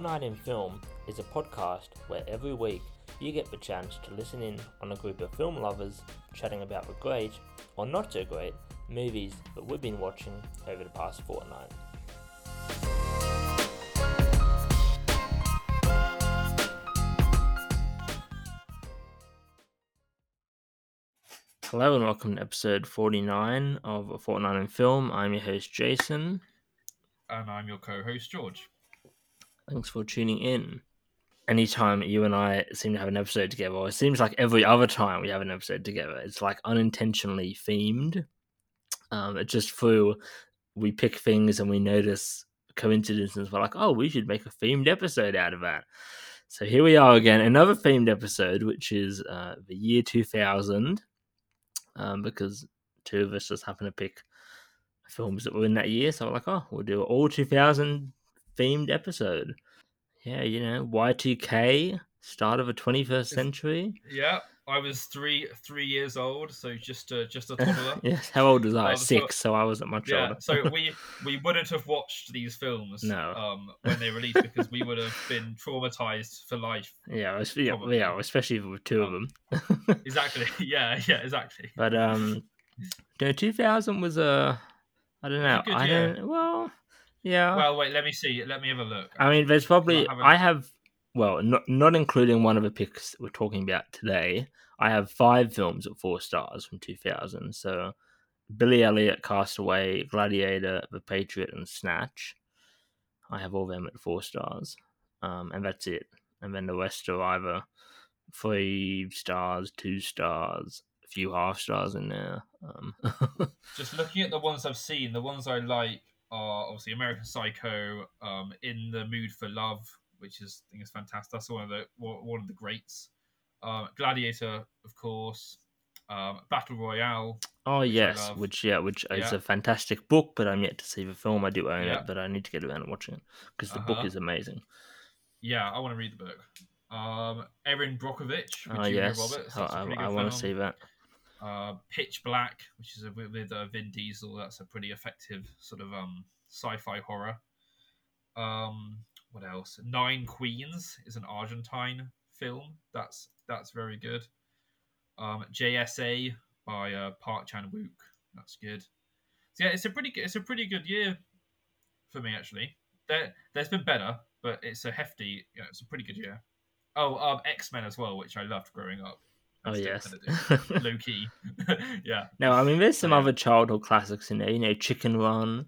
Fortnight in Film is a podcast where every week you get the chance to listen in on a group of film lovers chatting about the great, or not so great, movies that we've been watching over the past fortnight. Hello and welcome to episode 49 of A Fortnight in Film. I'm your host Jason. And I'm your co host, George. Thanks for tuning in. Anytime you and I seem to have an episode together, or it seems like every other time we have an episode together, it's like unintentionally themed. Um, it's just through we pick things and we notice coincidences. We're like, oh, we should make a themed episode out of that. So here we are again, another themed episode, which is uh, the year 2000, um, because two of us just happen to pick films that were in that year. So we're like, oh, we'll do all 2000 themed episode. Yeah, you know, Y2K, start of the 21st century. Yeah, I was three three years old, so just a, just a toddler. yes, how old was I? Um, Six, so I wasn't much yeah, older. so we we wouldn't have watched these films No. um, when they released because we would have been traumatized for life. yeah, yeah, yeah, especially with two of Um, them. Exactly. Yeah. Yeah. Exactly. but um, no, 2000 was a, I don't know. a I year. don't. Well, yeah. Well, wait. Let me see. Let me have a look. I mean, there's probably I have well, not not including one of the picks we're talking about today. I have five films at four stars from 2000. So, Billy Elliot, Castaway, Gladiator, The Patriot, and Snatch. I have all them at four stars, um, and that's it. And then the rest are either three stars, two stars, a few half stars in there. Um, Just looking at the ones I've seen, the ones I like are obviously American Psycho, um, In the Mood for Love, which is I think is fantastic. That's one of the one of the greats. Um, Gladiator, of course. Um, Battle Royale. Oh I yes, which yeah, which is a fantastic book, but I'm yet to see the film. I do own Yeah. it, but I need to get around and watching it because the book Uh-huh. is amazing. Yeah, I want to read the book. Um, Erin Brockovich. Oh yes, Roberts. I, That's a pretty I want to see that. Uh, Pitch Black, which is a, with, uh, Vin Diesel. That's a pretty effective sort of um, sci-fi horror. Um, what else? Nine Queens is an Argentine film. That's that's very good. Um, JSA by uh, Park Chan Wook. That's good. So yeah, it's a pretty good, it's a pretty good year for me actually. There there's been better, but it's a hefty. You know, it's a pretty good year. Oh, um, X Men as well, which I loved growing up. Oh yes. low key. yeah. no, I mean there's some Yeah. other childhood classics in there. You know, Chicken Run,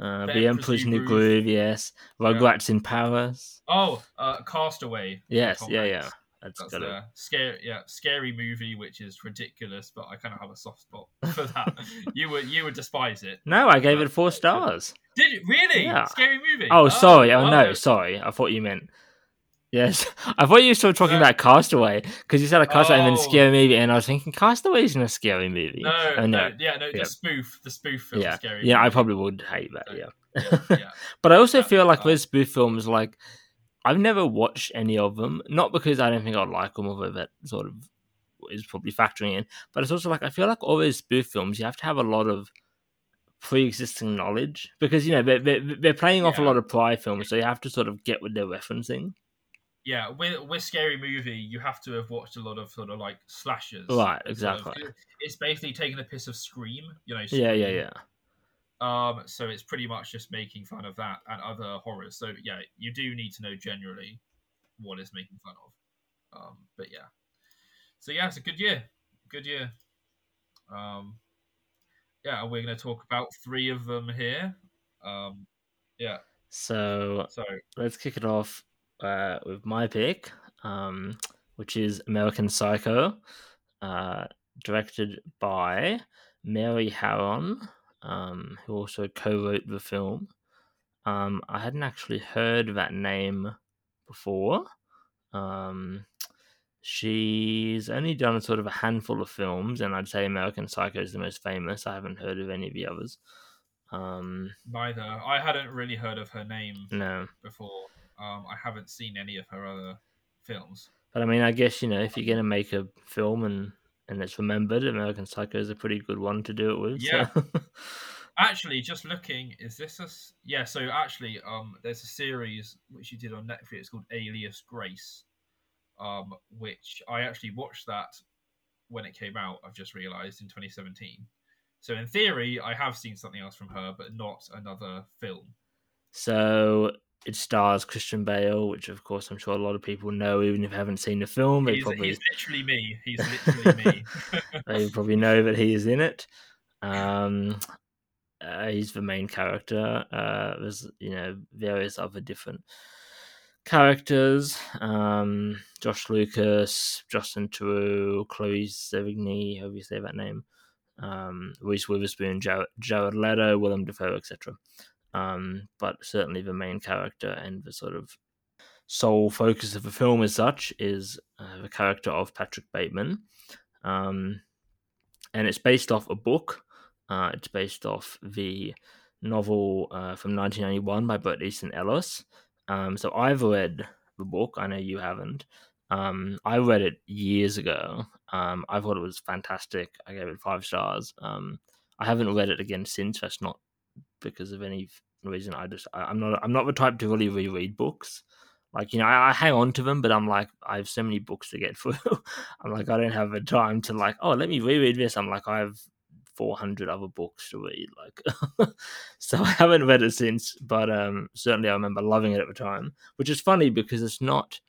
uh, The Emperor's New Groove. Yes, Rugrats in Paris. Oh, uh, Castaway. Yes, yeah, yeah. That's, That's a scary, yeah, scary movie, which is ridiculous, but I kind of have a soft spot for that. you would, you would despise it. No, I gave it four stars. Did you really? Yeah. Scary movie. Oh, sorry. Oh, no, no. sorry. I thought you meant. Yes, I thought you were still talking No. about Castaway because you said a Castaway and then Oh. scary movie, and I was thinking Castaway isn't a scary movie. No, Oh, no, yeah, no, Yeah. the spoof, the spoof film, yeah, scary. yeah. I probably would hate that. So- Yeah, yeah, yeah. but I also feel like with spoof films, like I've never watched any of them. Not because I don't think I'd like them, although that sort of is probably factoring in. But it's also like I feel like all those spoof films, you have to have a lot of pre-existing knowledge because you know they're they're, they're playing off a lot of prior films, so you have to sort of get what they're referencing. Yeah, with with scary movie, you have to have watched a lot of sort of like slashers. Right, and sort of- exactly. it's basically taking a piss of Scream, you know. Yeah, yeah, yeah. Um, so it's pretty much just making fun of that and other horrors. So yeah, you do need to know generally what it's making fun of. Um, but yeah, so yeah, it's a good year, good year. Um, yeah, and we're going to talk about three of them here. Um, yeah, So so let's kick it off uh, with my pick, um, which is American Psycho, uh, directed by Mary Harron, um, who also co-wrote the film. Um, I hadn't actually heard that name before. Um, she's only done sort of a handful of films, and I'd say American Psycho is the most famous. I haven't heard of any of the others. Um, neither I hadn't really heard of her name no. before. Um, I haven't seen any of her other films. But I mean, I guess you know if you're gonna make a film and and it's remembered, American Psycho is a pretty good one to do it with. Yeah. So. Actually, just looking, is this a yeah? So actually, um, there's a series which you did on Netflix called Alias Grace, um, which I actually watched that when it came out. I've just realised in 2017. So in theory, I have seen something else from her, but not another film. So it stars Christian Bale, which of course I'm sure a lot of people know, even if they haven't seen the film. They He's, probably he's literally me. He's literally me. they probably know that he is in it. Um, uh, he's the main character. Uh, there's you know various other different characters. Um, Josh Lucas, Justin Theroux, Chloe Sevigny, however you say that name. Um, Reese Witherspoon, Jared, Jared Leto, Willem Dafoe, etc. Um, but certainly the main character and the sort of sole focus of the film as such is uh, the character of Patrick Bateman. Um, and it's based off a book. Uh, it's based off the novel uh, from 1991 by Bret Easton Ellis. Um, so I've read the book. I know you haven't. Um, I read it years ago. Um, I thought it was fantastic. I gave it five stars. Um, I haven't read it again since. That's not because of any reason. I just I, I'm not I'm not the type to really reread books. Like you know, I, I hang on to them, but I'm like I have so many books to get through. I'm like I don't have the time to like oh let me reread this. I'm like I have 400 other books to read like so i haven't read it since but um certainly i remember loving it at the time which is funny because it's not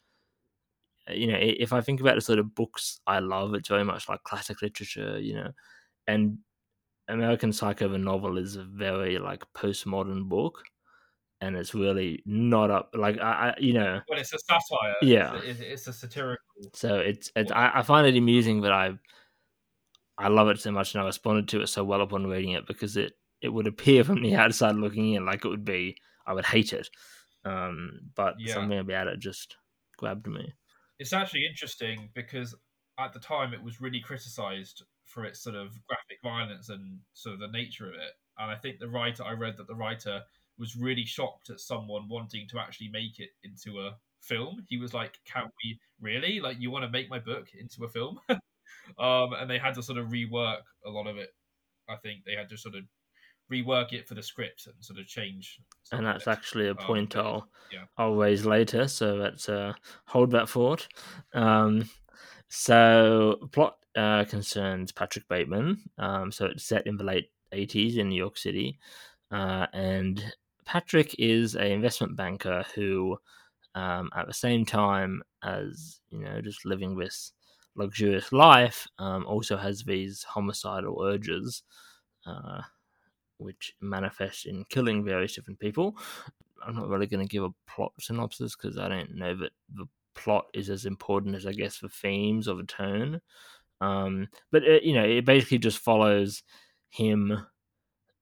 you know if i think about the sort of books i love it's very much like classic literature you know and american psycho the novel is a very like postmodern book and it's really not up like i, I you know But it's a satire. Yeah. It's, it's, it's a satirical. so it's, it's I, I find it amusing that I I love it so much and I responded to it so well upon reading it because it it would appear from the outside looking in like it would be I would hate it. Um, but Yeah. something about it just grabbed me. It's actually interesting because at the time it was really criticized for its sort of graphic violence and sort of the nature of it. And I think the writer, I read that the writer was really shocked at someone wanting to actually make it into a film. He was like, "Can we really? Like, you want to make my book into a film?" um, and they had to sort of rework a lot of it. I think they had to sort of rework it for the script and sort of change. And that's actually a Um, point but- I'll yeah. I'll raise later. So let's uh, hold that forward. Um, so plot uh, concerns Patrick Bateman. Um, so it's set in the late eighties in New York City, uh, and Patrick is a investment banker who, um, at the same time as you know, just living this luxurious life, um, also has these homicidal urges. Uh, which manifest in killing various different people. I'm not really going to give a plot synopsis because I don't know that the plot is as important as I guess the themes or the tone. Um, but it, you know, it basically just follows him.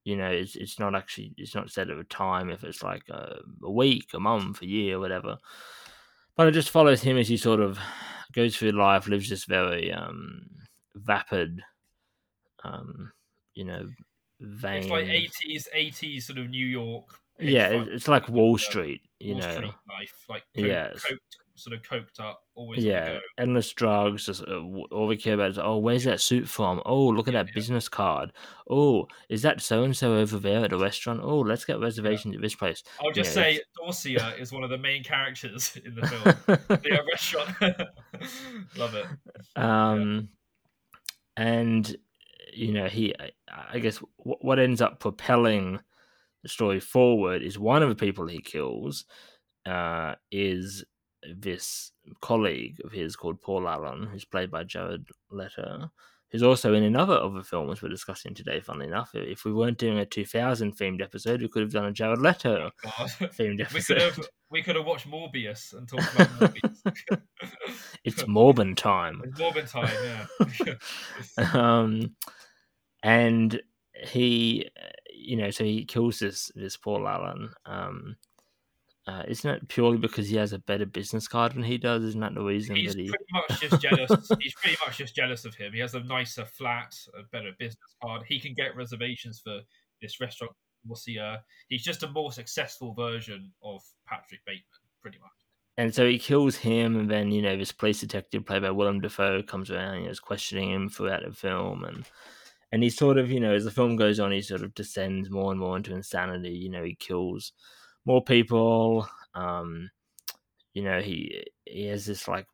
You know, it's it's not actually it's not said at a time if it's like a, a week, a month, a year, whatever. But it just follows him as he sort of goes through life, lives this very um, vapid, um, you know, vain. It's like eighties, eighties sort of New York. yeah, it's like Wall Street, you Wall know. Street life, like coke, Yes. coked, sort of coked up, always Yeah, endless drugs. Just uh, all we care about is oh, where's that suit from? Oh, look at Yeah, that yeah. business card. Oh, is that so and so over there at the restaurant? Oh, let's get reservations at this place. I'll just Yeah, say Dorsia is one of the main characters in the film. the restaurant. Love it. um, and you know he, I- I guess what ends up propelling the story forward is one of the people he kills uh, is this colleague of his called Paul Allen, who's played by Jared Leto, who's also in another of the films we're discussing today. Funnily enough, if we weren't doing a 2000 themed episode, we could have done a Jared Leto God. themed We episode. could have we could have watched Morbius and talked about Morbius. it's Morbin time. It's Morbin time, yeah. um, and he, uh, you know, so he kills this this Paul Allen. Um, uh, isn't it purely because he has a better business card than he does? Isn't that the reason He's that he? pretty much just jealous. He's pretty much just jealous of him. He has a nicer flat, a better business card. He can get reservations for this restaurant. We'll see. Uh, he's just a more successful version of Patrick Bateman, pretty much. And so he kills him, and then you know this police detective played by Willem Dafoe comes around and is questioning him throughout the film, and and he sort of, you know, as the film goes on, he sort of descends more and more into insanity. You know, he kills more people. Um, you know, he he has this like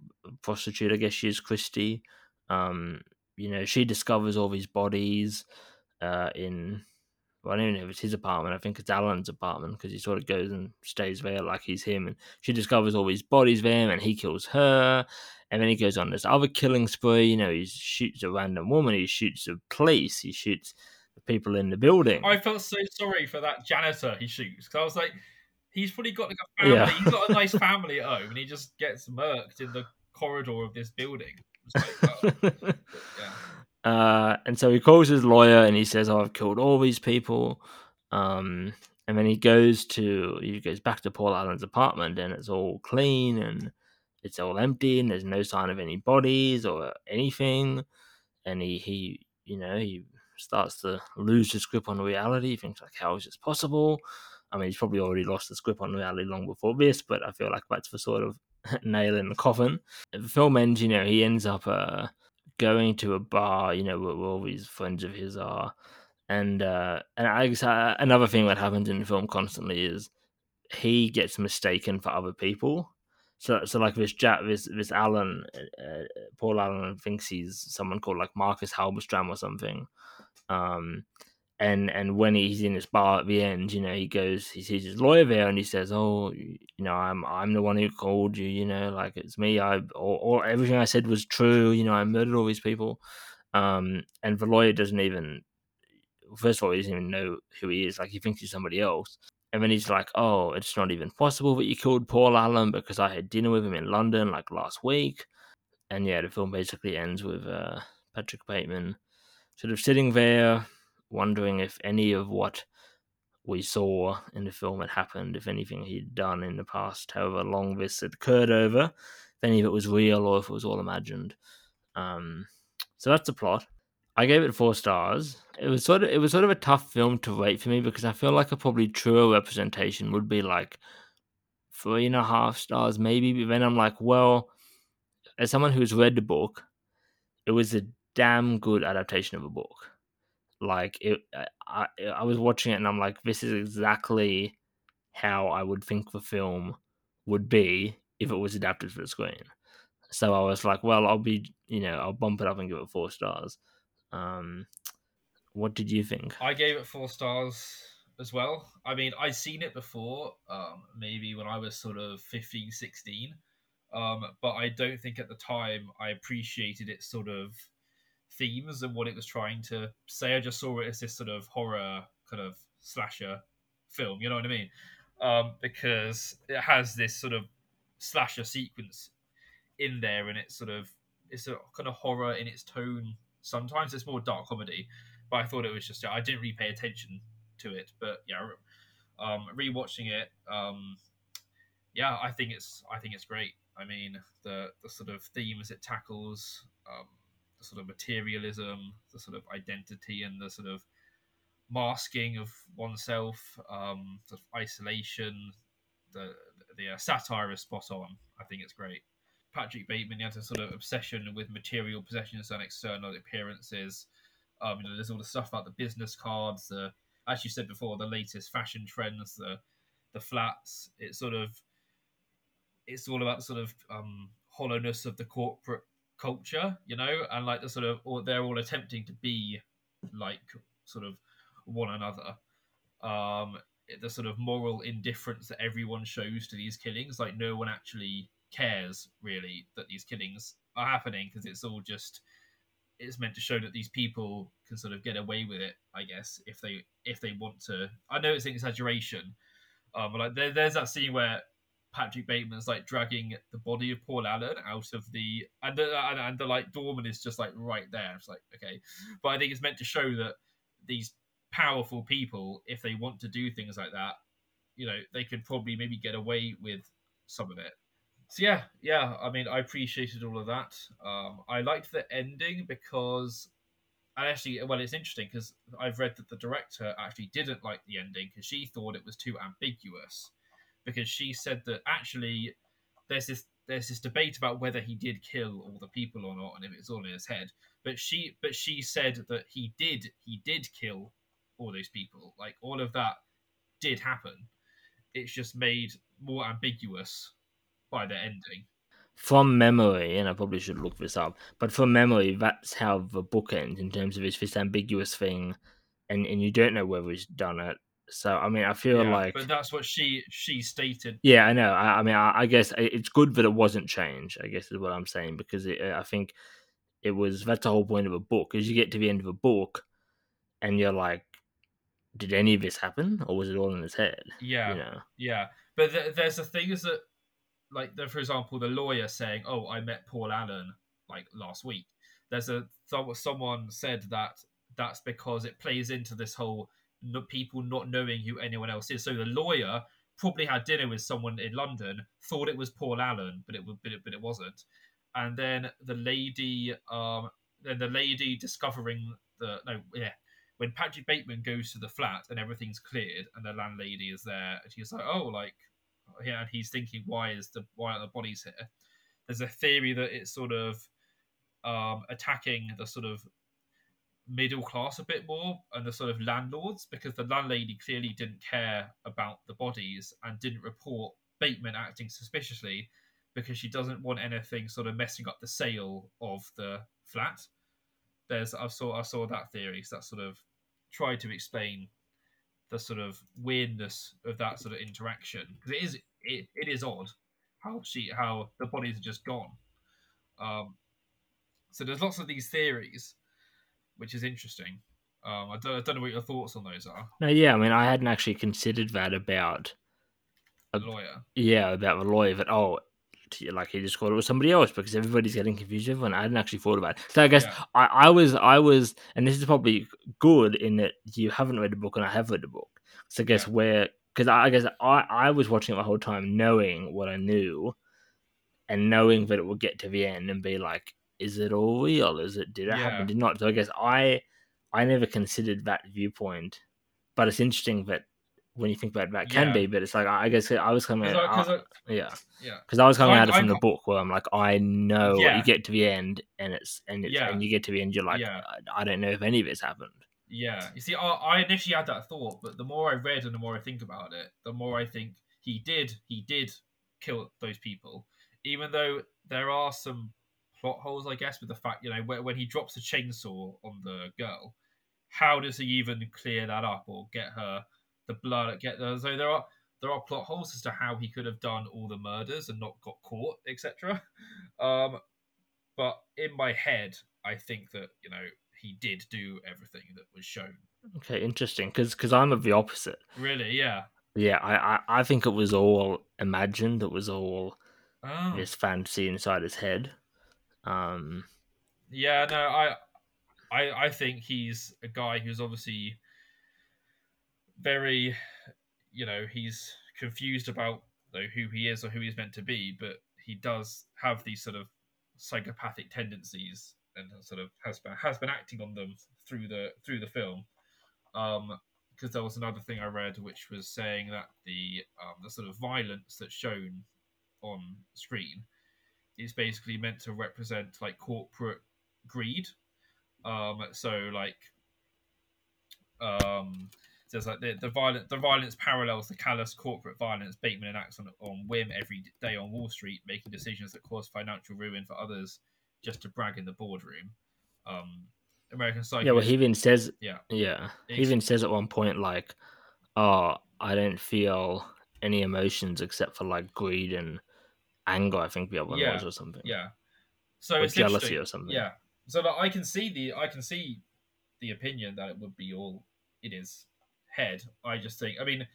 prostitute, I guess she is Christy. Um, you know, she discovers all these bodies uh, in well, I don't even know if it's his apartment. I think it's Allen's apartment because he sort of goes and stays there like he's him. And she discovers all these bodies there, and he kills her. And then he goes on this other killing spree. You know, he shoots a random woman. He shoots the police. He shoots the people in the building. I felt so sorry for that janitor he shoots because I was like, he's probably got like a family. Yeah. he's got a nice family at home, and he just gets murked in the corridor of this building. Like, yeah. Uh, and so he calls his lawyer and he says, "Oh, I've killed all these people." Um, and then he goes to he goes back to Paul Allen's apartment and it's all clean and it's all empty and there's no sign of any bodies or anything. And he he you know he starts to lose his grip on reality. He thinks like, how is this possible? I mean, he's probably already lost his grip on reality long before this, but I feel like that's the sort of nail in the coffin. The film ends, you know, he ends up uh, going to a bar, you know, where, where all these friends of his are, and uh, and I guess uh, another thing that happens in the film constantly is he gets mistaken for other people. So, so like this Jack, this this Allen, uh, uh, Paul Allen thinks he's someone called like Marcus Halberstram or something, um, and and when he's in this bar at the end, you know, he goes, he sees his lawyer there, and he says, "Oh, you know, I'm I'm the one who called you. You know, like it's me. I or, everything I said was true. You know, I murdered all these people." Um, and the lawyer doesn't even, first of all, he doesn't even know who he is. Like he thinks he's somebody else. And then he's like, "Oh, it's not even possible that you killed Paul Allen because I had dinner with him in London like last week." And yeah, the film basically ends with uh, Patrick Bateman sort of sitting there wondering if any of what we saw in the film had happened, if anything he'd done in the past, however long this had occurred over, if any of it was real or if it was all imagined. Um, so that's the plot. I gave it four stars. It was sort of it was sort of a tough film to rate for me because I feel like a probably truer representation would be like three and a half stars, maybe. But then I'm like, well, as someone who's read the book, it was a damn good adaptation of a book. Like it, I, I was watching it and I'm like, this is exactly how I would think the film would be if it was adapted for the screen. So I was like, well, I'll be, you know, I'll bump it up and give it four stars. Um, what did you think? I gave it four stars as well. I mean, I'd seen it before, um, maybe when I was sort of 15, 16. Um, but I don't think at the time I appreciated it sort of themes and what it was trying to say. I just saw it as this sort of horror kind of slasher film. You know what I mean? Um, because it has this sort of slasher sequence in there, and it's sort of it's a kind of horror in its tone. Sometimes it's more dark comedy, but I thought it was just I didn't really pay attention to it. But yeah, um, rewatching it, um, yeah, I think it's I think it's great. I mean, the the sort of themes it tackles, um, sort of materialism, the sort of identity, and the sort of masking of oneself, um, sort of isolation. The the uh, satire is spot on. I think it's great. Patrick Bateman he has a sort of obsession with material possessions and external appearances. Um, you know, there's all the stuff about the business cards, the as you said before, the latest fashion trends, the the flats. It's sort of it's all about the sort of um, hollowness of the corporate culture, you know, and like the sort of, or they're all attempting to be like sort of one another. Um, the sort of moral indifference that everyone shows to these killings, like no one actually cares really that these killings are happening because it's all just it's meant to show that these people can sort of get away with it, I guess, if they if they want to. I know it's an exaggeration, um, but like there, there's that scene where Patrick Bateman's like dragging the body of Paul Allen out of the and the and, and the like doorman is just like right there. It's like okay, but I think it's meant to show that these powerful people, if they want to do things like that, you know, they could probably maybe get away with some of it. So yeah, yeah. I mean, I appreciated all of that. Um, I liked the ending because, and actually, well, it's interesting because I've read that the director actually didn't like the ending because she thought it was too ambiguous because she said that actually there's this there's this debate about whether he did kill all the people or not, and if it's all in his head. But she, but she said that he did, he did kill all those people. Like all of that did happen. It's just made more ambiguous by the ending. From memory, and I probably should look this up, but from memory, that's how the book ends in terms of it's this ambiguous thing, and and you don't know whether he's done it. So I mean, I feel Yeah, like but that's what she she stated. Yeah, I know. I, I mean, I, I guess it's good that it wasn't changed. I guess is what I'm saying because it, I think it was that's the whole point of a book is you get to the end of a book and you're like, did any of this happen or was it all in his head? Yeah, You know. yeah. But th- there's the thing is that, like, the, for example, the lawyer saying, "Oh, I met Paul Allen like last week." There's a some- someone said that that's because it plays into this whole people not knowing who anyone else is. So the lawyer probably had dinner with someone in London, thought it was Paul Allen, but it but it, but it wasn't. And then the lady, um, then the lady discovering the no, yeah, when Patrick Bateman goes to the flat and everything's cleared and the landlady is there, and she's like, "Oh, like, yeah," and he's thinking, "Why is the why are the bodies here?" There's a theory that it's sort of um, attacking the sort of middle class a bit more and the sort of landlords because the landlady clearly didn't care about the bodies and didn't report Bateman acting suspiciously because she doesn't want anything sort of messing up the sale of the flat. There's I saw I saw that theory, so that sort of tried to explain the sort of weirdness of that sort of interaction because it is it, it is odd how she how the bodies are just gone. Um, so there's lots of these theories, which is interesting. Um, I don't, I don't know what your thoughts on those are, No, yeah. I mean, I hadn't actually considered that about Uh, lawyer. yeah about the lawyer that oh. Like he just called it was somebody else because everybody's getting confused. Everyone, I hadn't actually thought about it. So I guess Yeah. I, I was, I was, and this is probably good in that you haven't read the book and I have read the book. So I guess Yeah. where, because I, I guess I, I was watching it the whole time knowing what I knew and knowing that it would get to the end and be like, is it all real? Is it, did it Yeah. happen? Did not? So I guess I, I never considered that viewpoint, but it's interesting that when you think about it, that can Yeah. be, but it's like, I I guess I was coming, I, out- 'cause I- uh, yeah, yeah, because I was coming I- at it I from the got- book where I'm like, I know Yeah. you get to the end and it's and it's Yeah. and you get to the end, you're like. I, I don't know if any of it's happened. Yeah, you see, I, I initially had that thought, but the more I read and the more I think about it, the more I think he did, he did kill those people, even though there are some plot holes, I guess, with the fact, you know, when, when he drops the chainsaw on the girl, how does he even clear that up or get her the blood? Get the, so there are there are plot holes as to how he could have done all the murders and not got caught, etc. Um, but in my head, I think that you know he did do everything that was shown. Okay, interesting. Because I'm of the opposite. Really, yeah. Yeah, I, I I think it was all imagined. It was all Oh, this fantasy inside his head. Um, yeah. No, I, I, I think he's a guy who's obviously very, you know, he's confused about who he is or who he's meant to be, but he does have these sort of psychopathic tendencies and sort of has been has been acting on them through the through the film. Um, because there was another thing I read which was saying that the um, the sort of violence that's shown on screen is basically meant to represent like corporate greed. Um, so like um, says like the, the violent the violence parallels the callous corporate violence Bateman enacts on on whim every day on Wall Street, making decisions that cause financial ruin for others just to brag in the boardroom. Um, American Psycho. yeah, well, he even says, yeah, yeah, he even says at one point like, "Oh, I don't feel any emotions except for like greed and anger." I think the other one Yeah, was or something. yeah. So or it's jealousy or something. Yeah. So like, I can see the I can see the opinion that it would be all in his head. I just think I mean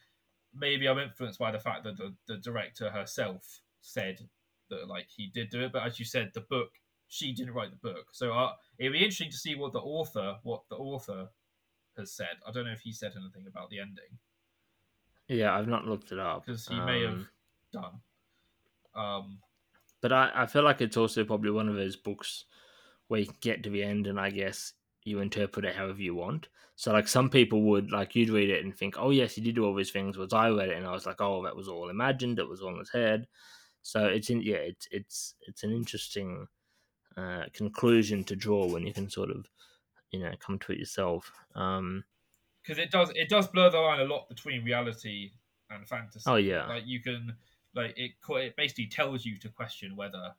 maybe I'm influenced by the fact that the, the director herself said that like he did do it, but as you said, the book she didn't write the book. So uh, it'd be interesting to see what the author what the author has said. I don't know if he said anything about the ending yeah, I've not looked it up because he may have Um, done. Um, But I, I feel like it's also probably one of those books where you can get to the end and I guess you interpret it however you want. So like some people would like you'd read it and think, Oh yes, he did do all these things, whereas I read it and I was like, Oh, that was all imagined, it was all in his head. So it's in yeah, it's it's it's an interesting uh, conclusion to draw when you can sort of you know come to it yourself. Um, because it does it does blur the line a lot between reality and fantasy. Oh, yeah. like you can like it. It basically tells you to question whether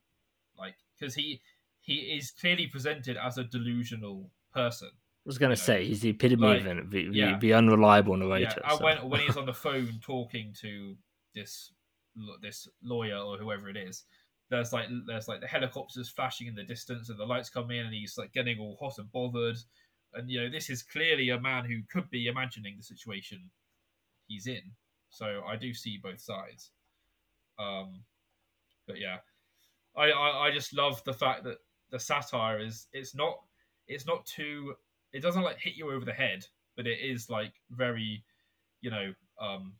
like because he he is clearly presented as a delusional person. I was gonna You know, say he's the epitome like, of an, the, the, yeah. the unreliable narrator. Yeah, so- when when he's on the phone talking to this this lawyer or whoever it is, there's like there's like the helicopters flashing in the distance and the lights come in and he's like getting all hot and bothered, and you know this is clearly a man who could be imagining the situation he's in. So I do see both sides. Um, but yeah, I, I I just love the fact that the satire is it's not it's not too it doesn't like hit you over the head, but it is like very you know um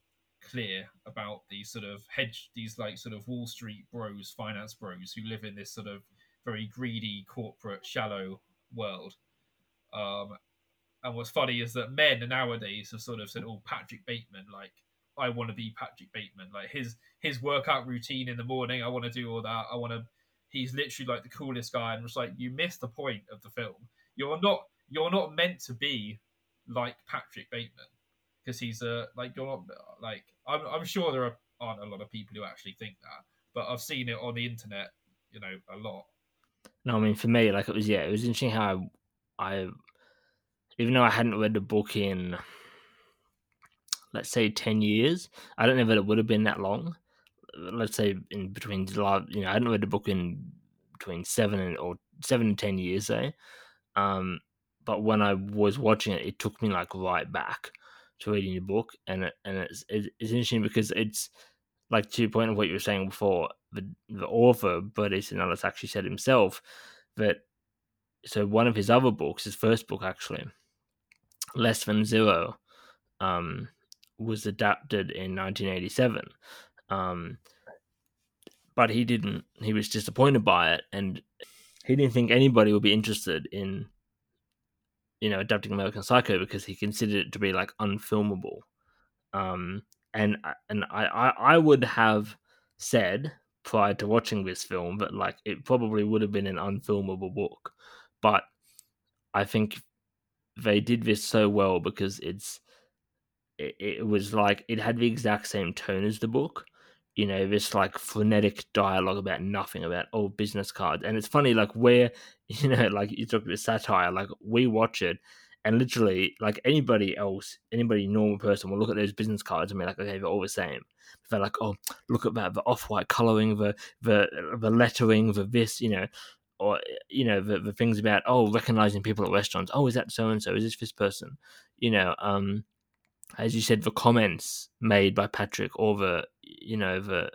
clear about these sort of hedge these like sort of Wall Street bros, finance bros who live in this sort of very greedy corporate shallow world. Um, and what's funny is that men nowadays have sort of said, "Oh, Patrick Bateman, like I want to be Patrick Bateman. Like his his workout routine in the morning, I want to do all that. I want to." He's literally like the coolest guy, and it's like you missed the point of the film. You're not you're not meant to be like Patrick Bateman because he's a like you're not like I'm I'm sure there are, aren't a lot of people who actually think that, but I've seen it on the internet, you know, a lot. No, I mean for me, like it was yeah, it was interesting how I, I even though I hadn't read the book in let's say ten years, I don't know that it would have been that long. Let's say in between you know, I hadn't read the book in between seven and or seven and ten years, say. Um, but when I was watching it, it took me like right back to reading the book, and it, and it's it's it's interesting because it's like to your point of what you were saying before, the the author, Bret Easton Ellis actually said himself that so one of his other books, his first book actually, Less Than Zero, um, was adapted in 1987. Um, but he didn't. He was disappointed by it, and he didn't think anybody would be interested in, you know, adapting American Psycho because he considered it to be like unfilmable. Um, and and I, I I would have said prior to watching this film that like it probably would have been an unfilmable book, but I think they did this so well because it's it, it was like it had the exact same tone as the book. You know this like frenetic dialogue about nothing about old business cards. And it's funny like where you know like you talk about satire like we watch it and literally like anybody else anybody normal person will look at those business cards and be like okay they're all the same. They're like oh look at that the off-white coloring the the the lettering the this you know or you know the, the things about oh recognizing people at restaurants. Oh is that so and so is this this person? You know um as you said the comments made by patrick or the you know the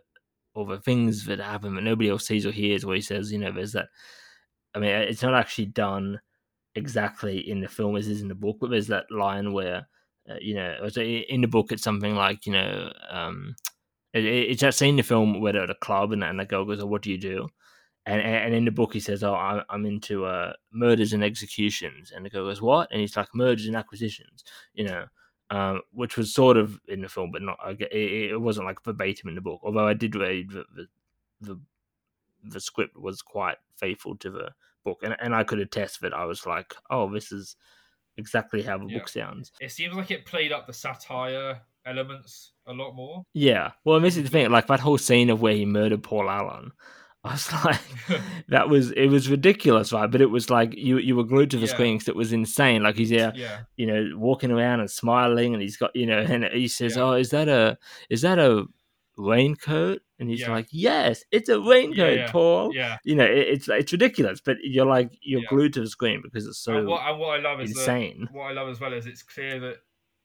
or the things that happen that nobody else sees or hears where he says you know there's that i mean it's not actually done exactly in the film as is in the book but there's that line where uh, you know in the book it's something like you know um it, it's that scene in the film where they're at a club and, and the girl goes oh what do you do? And and in the book he says, "Oh, I'm I'm into uh, murders and executions," and the girl goes, "What?" And he's like, "Murders and acquisitions," you know, um, which was sort of in the film, but not. It, it wasn't like verbatim in the book. Although I did read the the, the the script was quite faithful to the book, and and I could attest that I was like, "Oh, this is exactly how the Yeah. book sounds." It seems like it played up the satire elements a lot more. Yeah. Well, this is the thing. Like that whole scene of where he murdered Paul Allen. I was like, that was it was ridiculous, right? But it was like you you were glued to the Yeah. screen 'cause it was insane. Like he's there, yeah, you know, walking around and smiling, and he's got you know, and he says, Yeah. "Oh, is that a is that a raincoat?" And he's like, "Yes, it's a raincoat. Paul." yeah. You know, it, it's it's ridiculous, but you're like you're glued to the screen because it's so and, what, and what I love is that insane. what I love as well is it's clear that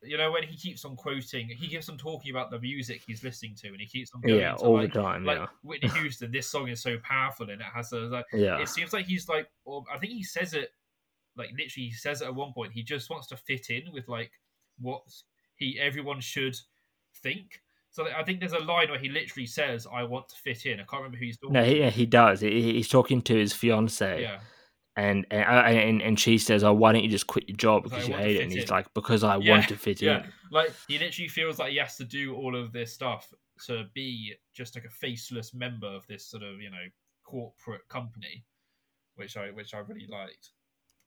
you know when he keeps on quoting, he keeps on talking about the music he's listening to, and he keeps on going Yeah, all like, the time. like yeah, Whitney Houston. This song is so powerful, and it has a like. yeah, It seems like he's like, or I think he says it, like literally, he says it at one point. He just wants to fit in with like what he everyone should think. So I think there's a line where he literally says, "I want to fit in." I can't remember who he's talking. no, to. he, yeah, he does. He, he's talking to his fiance. yeah, and and, uh, and and she says, "Oh, why don't you just quit your job Because you hate it?" And he's in. like, "Because I Yeah, want to fit yeah. in." like he literally feels like he has to do all of this stuff to be just like a faceless member of this sort of you know corporate company, which I which I really liked.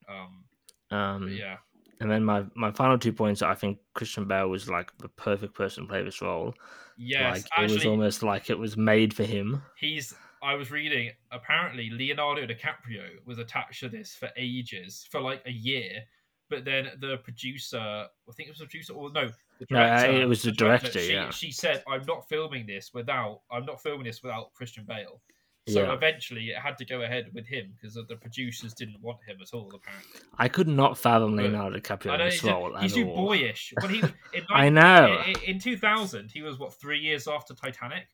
Um, Um, yeah, And then my, my final two points I think Christian Bale was like the perfect person to play this role. yes, like it was almost like it was made for him. he's. I was reading. Apparently, Leonardo DiCaprio was attached to this for ages, for like a year. But then the producer, I think it was the producer, or no, the No, uh, it was the director, She, yeah. she said, "I'm not filming this without. I'm not filming this without Christian Bale." So Yeah. eventually, it had to go ahead with him because the producers didn't want him at all. Apparently, I could not fathom Leonardo DiCaprio in this he's, too- role he's too boyish. But he, in, I know. in, in 2000, he was what three years after Titanic,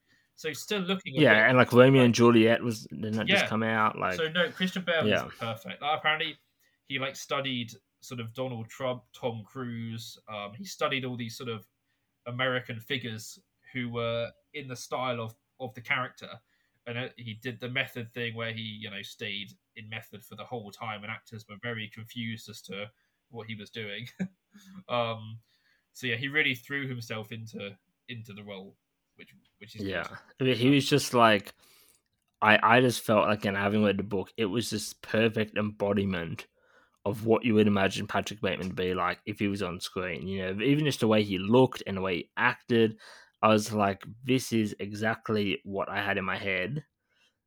so he's still looking. Yeah, bit- and like Romeo and Juliet was didn't Yeah. just come out? Like so no, Christian Bale Yeah. is perfect. Like, apparently, he like studied sort of Donald Trump, Tom Cruise. Um, he studied all these sort of American figures who were in the style of of the character, and he did the method thing where he you know stayed in method for the whole time, and actors were very confused as to what he was doing. um, so yeah, he really threw himself into into the role, which which is yeah. I mean, he was just like I I just felt like in having read the book, it was this perfect embodiment of what you would imagine Patrick Bateman to be like if he was on screen. You know, even just the way he looked and the way he acted, I was like, this is exactly what I had in my head